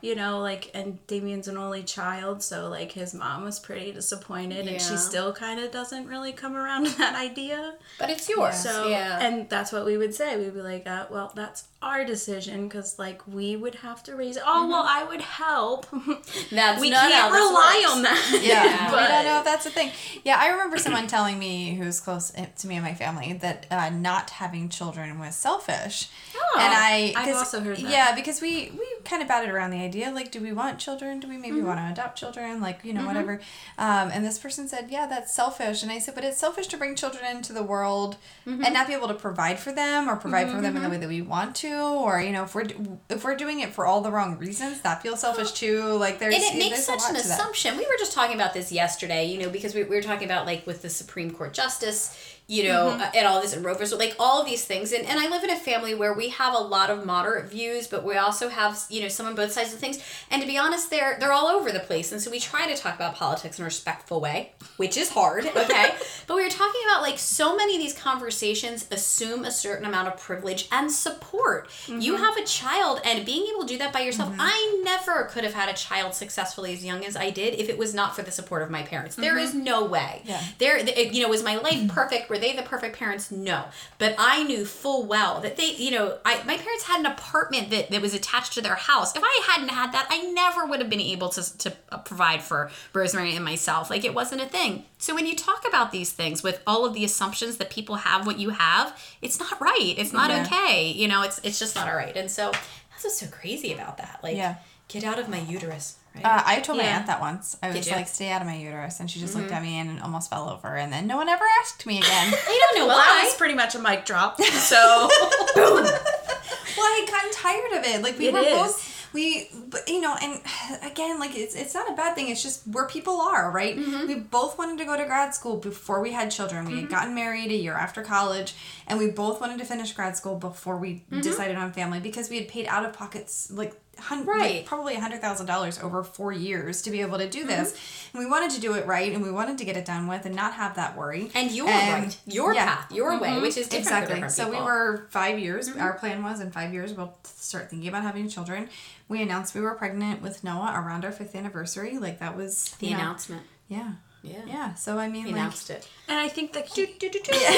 you know like and damien's an only child so like his mom was pretty disappointed and she still kind of doesn't really come around to that idea But it's yours. so yeah. and that's what we would say we'd be like uh, well that's our decision because like we would have to raise it. Oh well, I would help. That's we not can't this rely works. on that. Yeah, But- we don't know if that's the thing. Yeah, I remember someone telling me who's close to me and my family that uh, not having children was selfish. Oh, and I, I've 'cause- also heard that. Yeah, because we we kind of batted around the idea like, do we want children? Do we maybe Mm-hmm. want to adopt children? Like, you know, whatever. Um, and this person said, yeah, that's selfish. And I said, but it's selfish to bring children into the world Mm-hmm. and not be able to provide for them or provide for them in the way that we want to, or you know, if we're if we're doing it for all the wrong reasons, that feels selfish too. Like, there's and it makes such an assumption. We were just talking about this yesterday, you know, because we, we were talking about like with the Supreme Court justice, you know, Mm-hmm. and all this and Roe versus like all of these things. And, and I live in a family where we have a lot of moderate views, but we also have you know some on both sides of things. And to be honest, they're they're all over the place. And so we try to talk about politics in a respectful way, which is hard, okay. but we were talking about like so many of these conversations assume a certain amount of privilege and support. You Mm-hmm. have a child, and being able to do that by yourself, I never could have had a child successfully as young as I did if it was not for the support of my parents. There is no way. Mm-hmm. Yeah. There, th- you know, was my life perfect? They the perfect parents? No. But I knew full well that they, you know, I my parents had an apartment that, that was attached to their house. If I hadn't had that, I never would have been able to to uh, provide for Rosemary and myself. Like it wasn't a thing. So when you talk about these things with all of the assumptions that people have what you have, it's not right. It's not Yeah. okay. You know, it's it's just not all right. And so that's what's so crazy about that. Like, Yeah. get out of my uterus. Right? Uh, I told my Yeah. aunt that once. I was you? like, "Stay out of my uterus," and she just looked mm-hmm. at me and almost fell over. And then no one ever asked me again. I don't know Well, that was pretty much a mic drop. So well, I had gotten tired of it. Like we It were is. both. We, but, you know, and again, like it's it's not a bad thing. It's just where people are, right? Mm-hmm. We both wanted to go to grad school before we had children. We had mm-hmm. gotten married a year after college, and we both wanted to finish grad school before we decided on family because we had paid out of pockets like. Hun- like, Right. probably a hundred thousand dollars over four years to be able to do mm-hmm. this, and we wanted to do it right, and we wanted to get it done with, and not have that worry. and your And- right, your yeah. path, your way, mm-hmm. which is Exactly. So we were five years. Mm-hmm. Our plan was in five years we'll start thinking about having children. We announced we were pregnant with Noah around our fifth anniversary. Like that was the you know, announcement. Yeah. Yeah. Yeah. So I mean, We like, announced it. And I think the hu-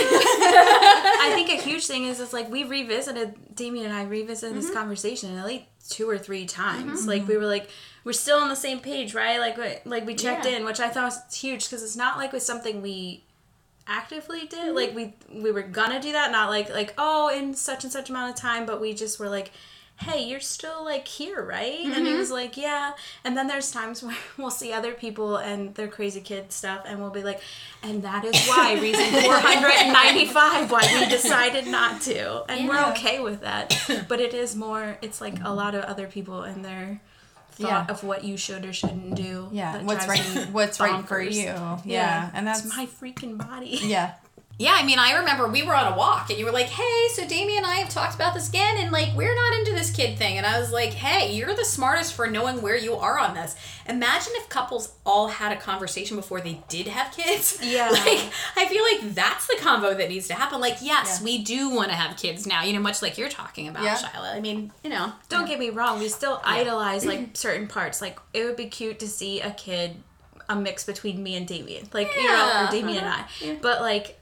I think a huge thing is is like we revisited Damien and I revisited this conversation at least two or three times. Like we were like we're still on the same page, right? Like we, like we checked Yeah. in, which I thought was huge because it's not like with something we actively did. Like we we were gonna do that, not like like oh in such and such amount of time, but we just were like. Hey, you're still like here, right? And he mm-hmm. was like, Yeah. And then there's times where we'll see other people and their crazy kid stuff, and we'll be like, And that is why, reason 495, why we decided not to. And we're okay with that. But it is more, it's like a lot of other people and their thought Yeah. of what you should or shouldn't do. yeah, what's right? What's right for bonkers. you? Yeah, and that's It's my freaking body. yeah. Yeah, I mean, I remember we were on a walk and you were like, hey, so Damien and I have talked about this again, and like, we're not into this kid thing. And I was like, hey, you're the smartest for knowing where you are on this. Imagine if couples all had a conversation before they did have kids. Yeah. Like, I feel like that's the convo that needs to happen. Like, yes, Yeah. we do want to have kids now, you know, much like you're talking about, Yeah. Shyla. I mean, you know. Don't get me wrong, we still idolize like certain parts. Like it would be cute to see a kid a mix between me and Damien. Like you know, or Damien uh-huh. and I. But like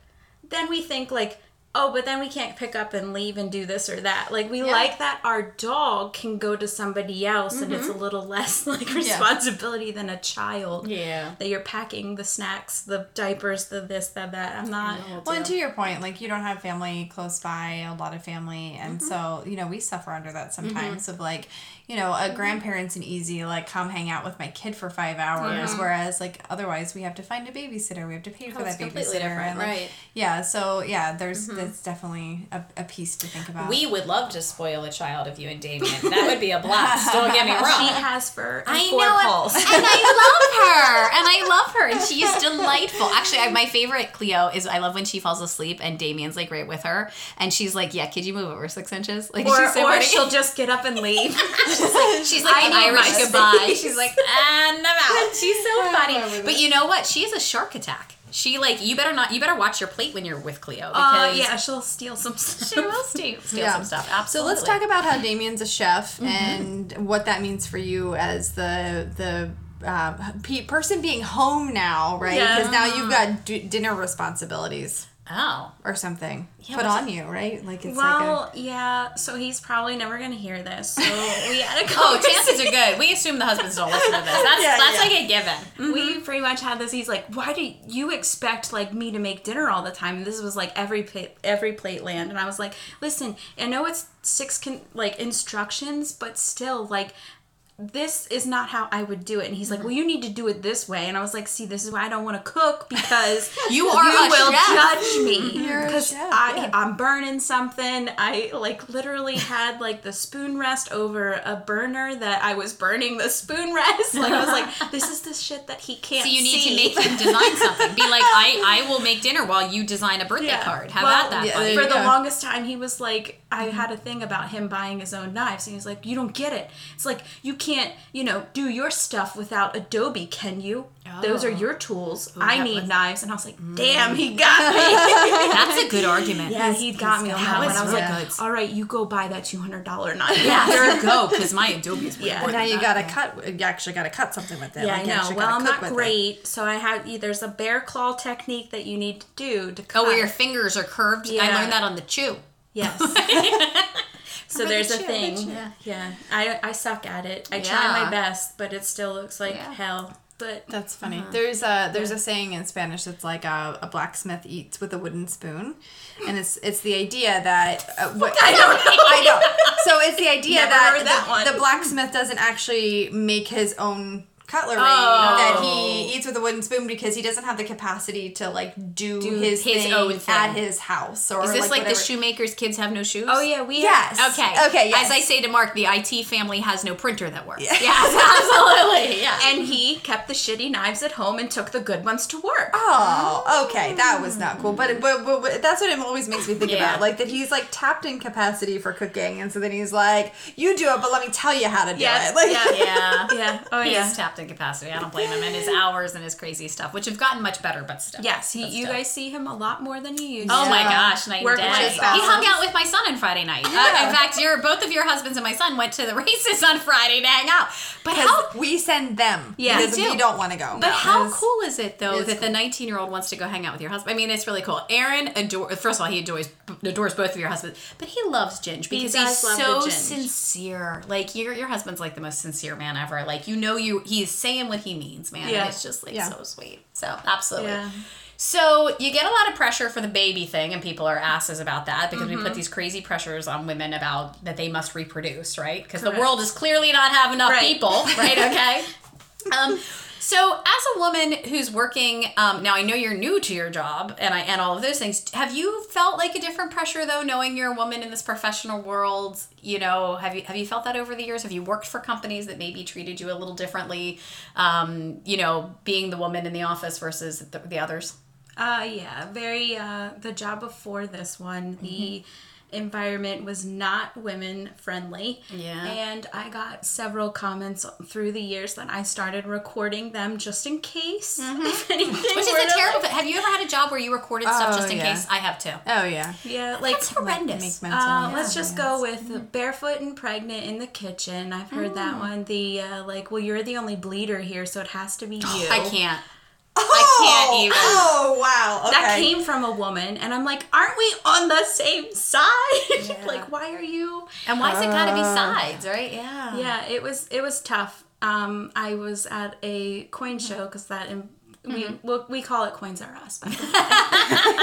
then we think like Oh, but then we can't pick up and leave and do this or that. Like we like that our dog can go to somebody else and it's a little less like responsibility than a child. Yeah. That you're packing the snacks, the diapers, the this, that, that. I'm not Well, and to your point, like you don't have family close by, a lot of family, and Mm-hmm. so you know we suffer under that sometimes. Of like, you know, a mm-hmm. grandparent's an easy like come hang out with my kid for five hours, whereas like otherwise we have to find a babysitter, we have to pay oh, for Oh, that completely babysitter, different, and, like, right. Yeah, so yeah, there's mm-hmm. that's definitely a, a piece to think about. We would love to spoil a child of you and Damien. That would be a blast. Don't get me wrong. she has fur I four know it. and I love her, and I love her, and she is delightful. Actually, I, my favorite Cleo is I love when she falls asleep and Damien's like right with her, and she's like, "Yeah, could you move over six inches?" Like Or, she's so or she'll just get up and leave. She's like I the need Irish goodbye. She's like, and I'm out. She's so funny. But you know what? She has a shark attack. She like you better not. You better watch your plate when you're with Cleo Uh, yeah, she'll steal some stuff. she will steal, steal Yeah. some stuff. Absolutely. So let's talk about how Damien's a chef Mm-hmm. and what that means for you as the the uh, pe- person being home now, right? Yeah. Because now you've got d- dinner responsibilities. Oh. or something put what's on you, right? Like it's like Well, yeah. So he's probably never gonna hear this. So we had a Oh, chances are good. We assume the husbands don't listen to this. That's Yeah, that's yeah. like a given. we mm-hmm. pretty much had this. He's like, "Why do you expect like me to make dinner all the time?" And this was like EveryPlate, every plate land, and I was like, "Listen, I know it's six con- like instructions, but still like." This is not how I would do it, and he's like, mm-hmm. "Well, you need to do it this way." And I was like, "See, this is why I don't want to cook because You are you will chef. judge me because mm-hmm. I yeah. I'm burning something. I like literally had like the spoon rest over a burner that I was burning the spoon rest. Like I was like, this is the shit that he can't. So you need see. to make him design something. Be like, I, I will make dinner while you design a birthday Yeah. card. How Well, about that? yeah, For the go. longest time, he was like, I had a thing about him buying his own knives, and he's like, "You don't get it. It's like you can't, you know, do your stuff without Adobe, can you? Those are Oh. your tools. I need was- Mm. knives." And I was like, "Damn, he got me." That's a good argument. yeah, he got me on that one. I was it. like, "All right, you go buy that two hundred dollar knife." Yeah, there you go. Because my Adobe is Yeah. And now you gotta cut. You actually gotta cut something with it. Yeah, like, I know. Well, I'm not with it. great, so I have. There's a bear claw technique that you need to do to cut. Oh, where your fingers are curved. Yeah. I learned that on the chew. Yes. so there's a chew, thing. the. Yeah. yeah. I, I suck at it. I Yeah. try my best, but it still looks like Yeah. hell. But That's funny. Uh-huh. There's a there's a saying in Spanish that's like a, a blacksmith eats with a wooden spoon, and it's it's the idea that uh, what, I don't I know. So it's the idea that, that the, one. the blacksmith doesn't actually make his own cutlery Oh. that he eats with a wooden spoon because he doesn't have the capacity to like do, his, his thing own thing. at his house or Is this like, the shoemaker's kids have no shoes? oh yeah, we Yes. Okay. Okay. Yes. As I say to Mark, the IT family has no printer that works. Yes, absolutely. Yeah. and he kept the shitty knives at home and took the good ones to work. Oh, okay, that was not cool. But, but but, but that's what it always makes me think Yeah. about, like that he's like tapped in capacity for cooking, and so then he's like, "You do it, but let me tell you how to do Yes, it." Like, yeah. yeah. Yeah. Oh He's yeah. tapped in capacity. I don't blame him. And his hours and his crazy stuff, which have gotten much better, but still. Yes, he, But you still. guys see him a lot more than you used. to. Oh to. my gosh, night and day. Work-life He hung out with my son on Friday night. Uh, in fact, your both of your husbands and my son went to the races on Friday to hang out. But how we send them. Yeah. because We do. we don't want to go. But how Because- cool is it though It's that the 19 year old wants to go hang out with your husband? I mean, it's really cool. Aaron adores. First of all, he adores adores both of your husbands, but he loves Ginge because does he's so sincere. Like your your husband's like the most sincere man ever. Like you know you he's saying what he means, man. Yeah. And it's just like Yeah. so sweet. So absolutely. Yeah. So you get a lot of pressure for the baby thing, and people are asses about that because we Mm-hmm. put these crazy pressures on women about that they must reproduce, right? Because the world is clearly not have enough Right. people, right? Okay. um, so as a woman who's working, um, now I know you're new to your job, and I and all of those things. Have you felt like a different pressure though, knowing you're a woman in this professional world? You know, have you have you felt that over the years? Have you worked for companies that maybe treated you a little differently? Um, you know, being the woman in the office versus the, the others. Uh, yeah, very. Uh, the job before this one, the environment was not women friendly. Yeah. And I got several comments through the years that I started recording them just in case. If anything Which is a terrible. like- Have you ever had a job where you recorded stuff Oh, just in yeah. case? I have too. oh yeah, yeah, like That's horrendous. make Uh, notes. let's just go with barefoot and pregnant in the kitchen. I've heard that one. The uh, like, well, you're the only bleeder here, so it has to be you. I can't. Oh, can't even. Oh wow, okay. That came from a woman, and I'm like, aren't we on the same side? like, why are you? And why's it gotta be uh. sides, right? Yeah. Yeah, it was it was tough. Um, I was at a coin mm-hmm. show because that in, we mm-hmm. well, we call it coins are us.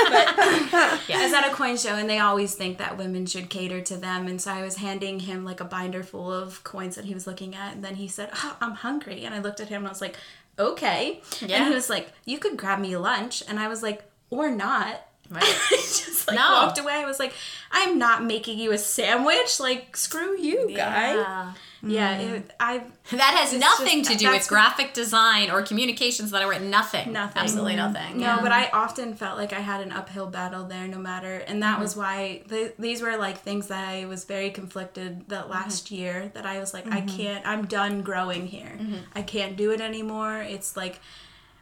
But, but I was at a coin show, and they always think that women should cater to them. And so I was handing him like a binder full of coins that he was looking at, and then he said, oh, "I'm hungry," and I looked at him and I was like, "Okay," Yeah. and he was like, "You could grab me lunch," and I was like, "Or not." Right. just like No. walked away. I was like, I'm not making you a sandwich. Like, screw you, guy. Yeah. Yeah, it, I That has nothing just- to do with graphic design or communications that I write. Nothing. Nothing. Absolutely nothing. no, but I often felt like I had an uphill battle there, no matter, and that Mm-hmm. was why th- these were like things that I was very conflicted Mm-hmm. that last year. That I was like, I can't. I'm done growing here. Mm-hmm. I can't do it anymore. It's like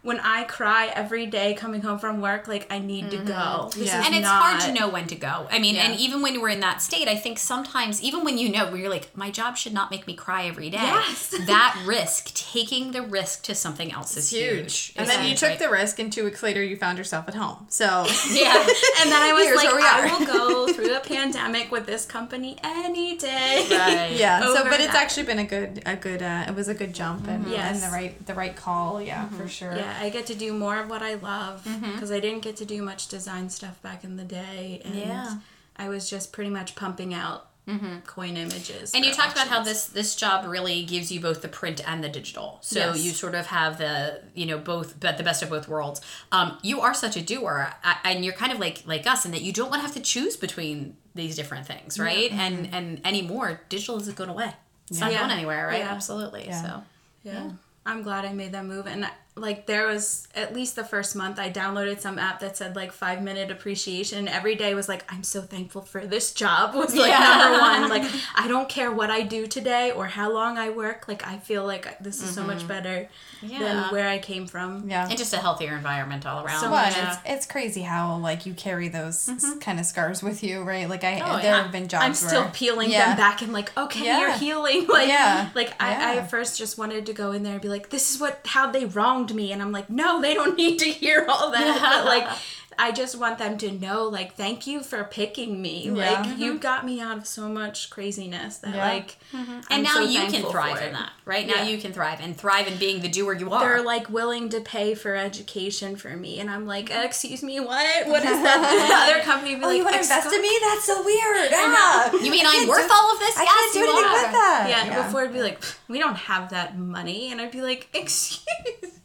when I cry every day coming home from work, like I need to go. Mm-hmm. This Yeah. is and it's not- hard to know when to go. I mean, Yeah. and even when we're in that state, I think sometimes, even when you know, where you're like, my job should not make me cry every day. Yes. that risk, taking the risk to something else is huge. And It's then you took right? the risk, and two weeks later, you found yourself at home. So yeah. And then I was Here's like, I will go through a pandemic with this company any day. Right. yeah. So, Over but it's that. actually been a good, a good. Uh, it was a good jump and, Yes. and the right, the right call. Yeah, mm-hmm. for sure. Yeah, I get to do more of what I love mm-hmm. because I didn't get to do much design stuff back in the day, and Yeah. I was just pretty much pumping out mm-hmm. coin images. And you talked about how this this job really gives you both the print and the digital. So Yes. you sort of have the you know both but the best of both worlds. Um, you are such a doer, and you're kind of like like us in that you don't want to have to choose between these different things, right? And mm-hmm. and anymore, digital isn't going away. It's not Yeah. going anywhere, right? Yeah. Absolutely. Yeah. So Yeah. I'm glad I made that move. And like there was at least the first month I downloaded some app that said like five minute appreciation. Every day was like, I'm so thankful for this job was like number one. Like I don't care what I do today or how long I work. Like I feel like this is so much mm-hmm. better Yeah. than where I came from. Yeah. and just a healthier environment all around. So Well, much. and it's, it's crazy how like you carry those mm-hmm. kind of scars with you, right? Like I, Oh, there yeah. have been jobs I'm still where, peeling Yeah. them back and like, okay, Yeah. you're healing. Like, Yeah. like I, I at first just wanted to go in there and be like, this is what how they wronged me, and I'm like, no, they don't need to hear all that. But like, I just want them to know, like, thank you for picking me. Yeah. Like, mm-hmm. you got me out of so much craziness that Yeah. like, mm-hmm. and I'm now so you can thrive in that, right? Now Yeah. you can thrive and thrive in being the doer you are. They're like willing to pay for education for me, and I'm like, mm-hmm. excuse me, what? What is that? the other company be Oh, like, you want to invest in me? That's so weird. Ah. you mean I'm worth do- all of this? I yes, can't do you anything are. with that. Yeah, before it'd be like, we don't have that money, and I'd be like, excuse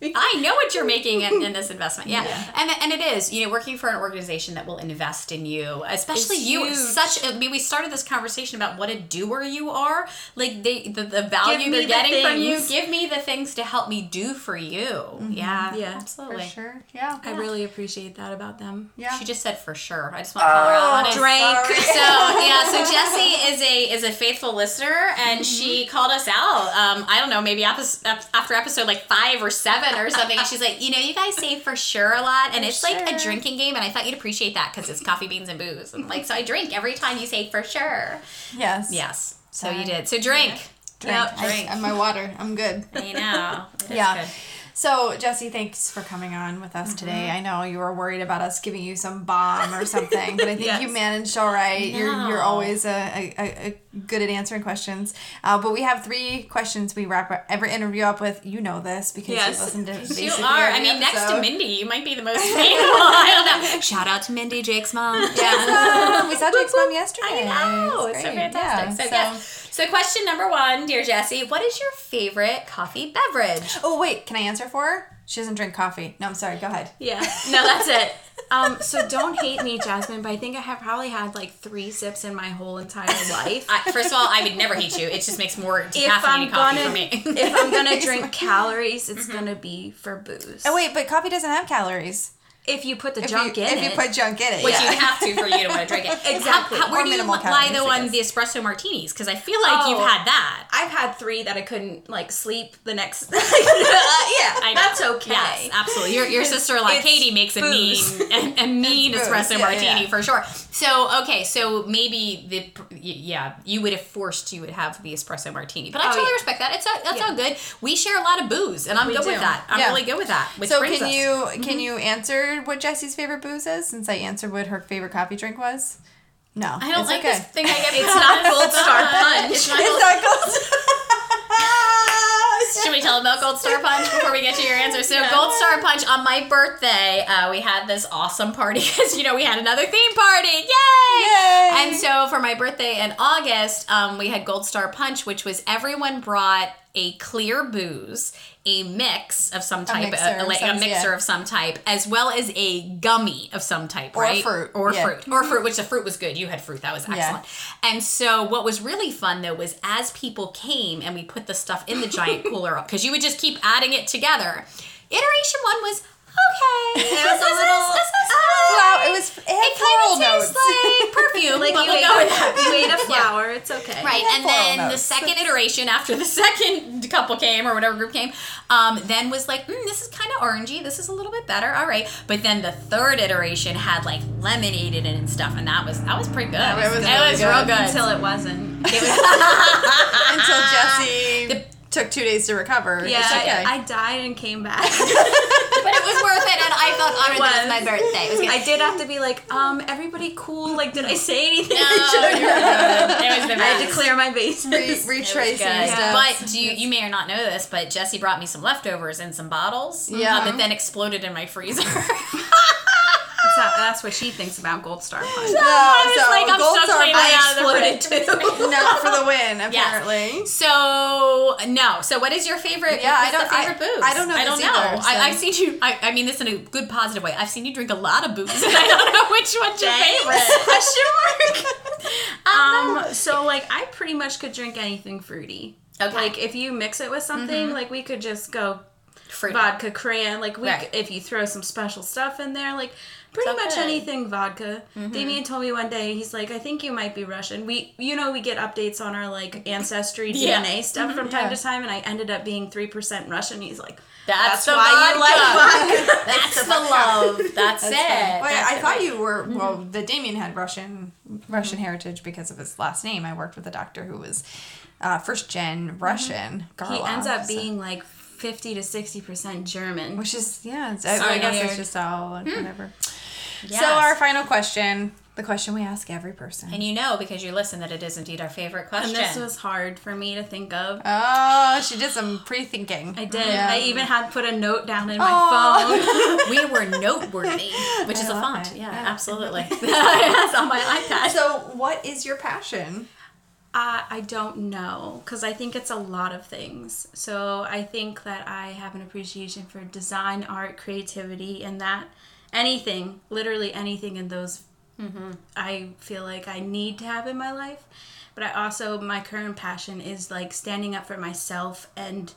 me. I know what you're making in, in this investment. Yeah. And and it is, you know, working for an organization that will invest in you, especially It's you huge. such I mean we started this conversation about what a doer you are. Like they the, the value they're the getting from you. Give me the things to help me do for you. Yeah. Yeah. For Absolutely. sure. Yeah. I really appreciate that about them. Yeah. She just said for sure. I just want to call her out on it. So yeah, so Jessie is a is a faithful listener, and she called us out. Um, I don't know, maybe after episode like five or seven or something. She's like, you know, you guys say for sure a lot, and it's like a sure. Drinking game, and I thought you'd appreciate that because it's coffee, beans, and booze, and like so I drink every time you say for sure. Yes. Yes, so you did. So drink. Drink. Yep, I- drink. and my water. I'm good. I know. Yeah. good. So, Jesse, thanks for coming on with us today. I know you were worried about us giving you some bomb or something, but I think you managed all right. You're you're always a, a, a, good at answering questions. Uh, but we have three questions we wrap every interview up with. You know this because Yes. you listened to You are. I mean, next to. Mindy, you might be the most faithful. I don't know. Shout out to Mindy, Jake's mom. Yeah. we saw Jake's mom yesterday. I know. It's so fantastic. Yeah, so, yes. So, question number one, dear Jessie, what is your favorite coffee beverage? Oh wait, can I answer for her? She doesn't drink coffee. No, I'm sorry. Go ahead. Yeah. No, that's it. Um, so don't hate me, Jasmine, but I think I have probably had like three sips in my whole entire life. I, first of all, I would never hate you. It just makes more if decaffeinated coffee gonna for me. if I'm gonna drink calories, it's gonna be for booze. Oh wait, but coffee doesn't have calories. If you put the If junk you, in if you put junk in it, Which yeah. you have to for you to want to drink it. Exactly. How, how, where Or do you calories, though on the espresso martinis? Because I feel like you've Oh. had that. I've had three that I couldn't like sleep the next. yeah, I know. that's okay. Yes, absolutely. Your, your sister like Katie makes a booze. mean a, a mean It's espresso martini yeah. for sure. So okay, so maybe the yeah you would have forced you would have the espresso martini, but I Oh, totally respect that. It's a, that's all good. We share a lot of booze, and I'm We good with that. I'm really good with that. So can us- you can mm-hmm. you answer what Jesse's favorite booze is? Since I answered what her favorite coffee drink was. No, I don't like okay. this thing I get. It's not Gold Star Punch. It's not Gold-. Should we tell them about Gold Star Punch before we get to your answer? So, Gold Star Punch on my birthday, uh, we had this awesome party because you know we had another theme party. Yay! Yay! And so for my birthday in August, um, we had Gold Star Punch, which was everyone brought a clear booze, a mix of some type, mixer a, of like some- a mixer yeah. of some type, as well as a gummy of some type, Or right? fruit, or yeah. fruit, or fruit. Which the fruit was good. You had fruit, that was excellent. And so what was really fun though was as people came and we put the stuff in the giant cooler because you would just keep adding it together. Iteration one was okay. It was a little- Flower- it was it It kind of notes. tastes like perfume, like We'll you ate, go with that. you ate a flower. It's okay. Right, and floral then the second iteration after the second couple came or whatever group came, um, then was like, mm, this is kind of orangey. This is a little bit better. All right, but then the third iteration had like lemonade in it and stuff, and that was that was pretty good. it was it really was good. real good. Until it wasn't. It was- Until Jesse took two days to recover. Yeah, It's okay. I, I died and came back. but it was worth it, and I felt honored that it was was. my birthday. It was good. I did have to be like, um, everybody cool. Like, did I say anything? No, you were good. It was the I had to clear my bases. Re- retracing Good. stuff. But do you, you may or not know this, but Jesse brought me some leftovers and some bottles Yeah. uh, that then exploded in my freezer. That's, that's what she thinks about Gold Star Punch. No, was so like, I'm Gold so Star clean Punch out of the exploded too. no, for the win, Yes. apparently. So no. So what is your favorite? Yeah, I don't- the favorite I- booze. I don't know I don't know. either, I, so- I've seen you. I, I mean this in a good positive way. I've seen you drink a lot of booze, and I don't know which one's your favorite. Question mark. um, so like I pretty much could drink anything fruity. Okay. Like if you mix it with something, like we could just go Fruit. vodka cran. Like we, Right. if you throw some special stuff in there, like pretty So much good. anything vodka. Mm-hmm. Damien told me one day, he's like, I think you might be Russian. We, you know, we get updates on our like ancestry Yeah. DNA stuff mm-hmm. from time Yeah. to time, and I ended up being three percent Russian. He's like, That's, That's the why you like vodka. That's the love. That's, it. Oh, Wait, That's I it, thought right. you were mm-hmm. well. The Damien had Russian Russian heritage because of his last name. I worked with a doctor who was uh, first gen Russian. he ends up so- being like fifty to sixty percent German. which is yeah. It's, I, I guess it's just all hmm. whatever. Yes. So our final question, the question we ask every person. and you know because you listen that it is indeed our favorite question. and this was hard for me to think of. Oh, she did some pre-thinking. I did. Yeah. I even had put a note down in my Aw. phone. we were noteworthy, which is a font. it. Yeah, Yeah. absolutely. That's on my iPad. So, what is your passion? Uh, I don't know because I think it's a lot of things. So I think that I have an appreciation for design, art, creativity, and that anything, literally anything in those, mm-hmm. I feel like I need to have in my life. But I also, my current passion is like standing up for myself and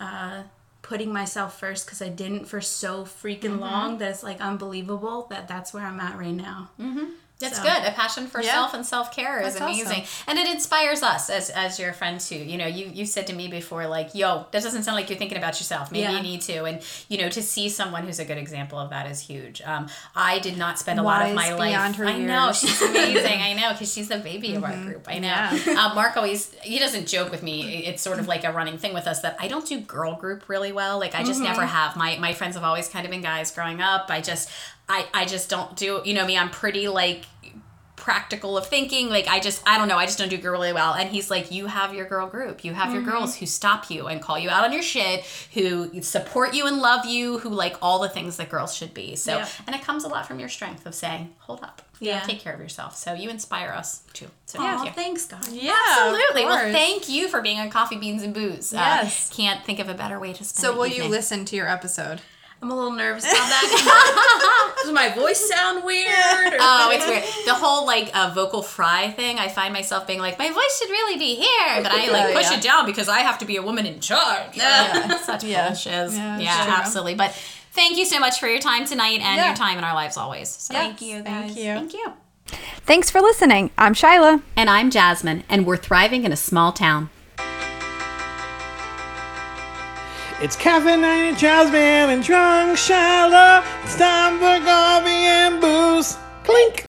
uh, putting myself first because I didn't for so freaking mm-hmm. long that it's like unbelievable that that's where I'm at right now. Mm-hmm. That's So- good. A passion for Yeah. self and self care is That's amazing, awesome. and it inspires us as as your friend too. You know, you you said to me before, like, "Yo, that doesn't sound like you're thinking about yourself. Maybe Yeah. you need to." And you know, to see someone who's a good example of that is huge. Um, I did not spend a lot of my life. beyond her I know she's amazing. I know because she's the baby of our group. I know. Yeah. Uh, Mark always he doesn't joke with me. It's sort of like a running thing with us that I don't do girl group really well. Like I just never have. My my friends have always kind of been guys growing up. I just I I just don't do. You know me. I'm pretty like practical of thinking like i just i don't know i just don't do girl really well and he's like you have your girl group you have your girls who stop you and call you out on your shit who support you and love you who like all the things that girls should be so Yep. and it comes a lot from your strength of saying hold up Yeah. take care of yourself so you inspire us too so Yeah, thank you thanks, God. Yeah, Absolutely. Well, thank you for being on Coffee Beans and Booze. Uh, Yes. can't think of a better way to spend. So, the will you listen to your episode? I'm a little nervous about that. Does my voice sound weird? Or Oh, it's weird. The whole like uh, vocal fry thing. I find myself being like, my voice should really be here, but I like Yeah, push yeah. it down because I have to be a woman in charge. Yeah. Such Yeah. bullshit. Yeah, Yeah, absolutely. But thank you so much for your time tonight and Yeah. your time in our lives always. So Yes, Thank you, Thank you. thank you. Thanks for listening. I'm Shyla. And I'm Jasmine, and we're thriving in a small town. It's caffeinated Jasmine and drunk Shyla. It's time for coffee and booze. Clink.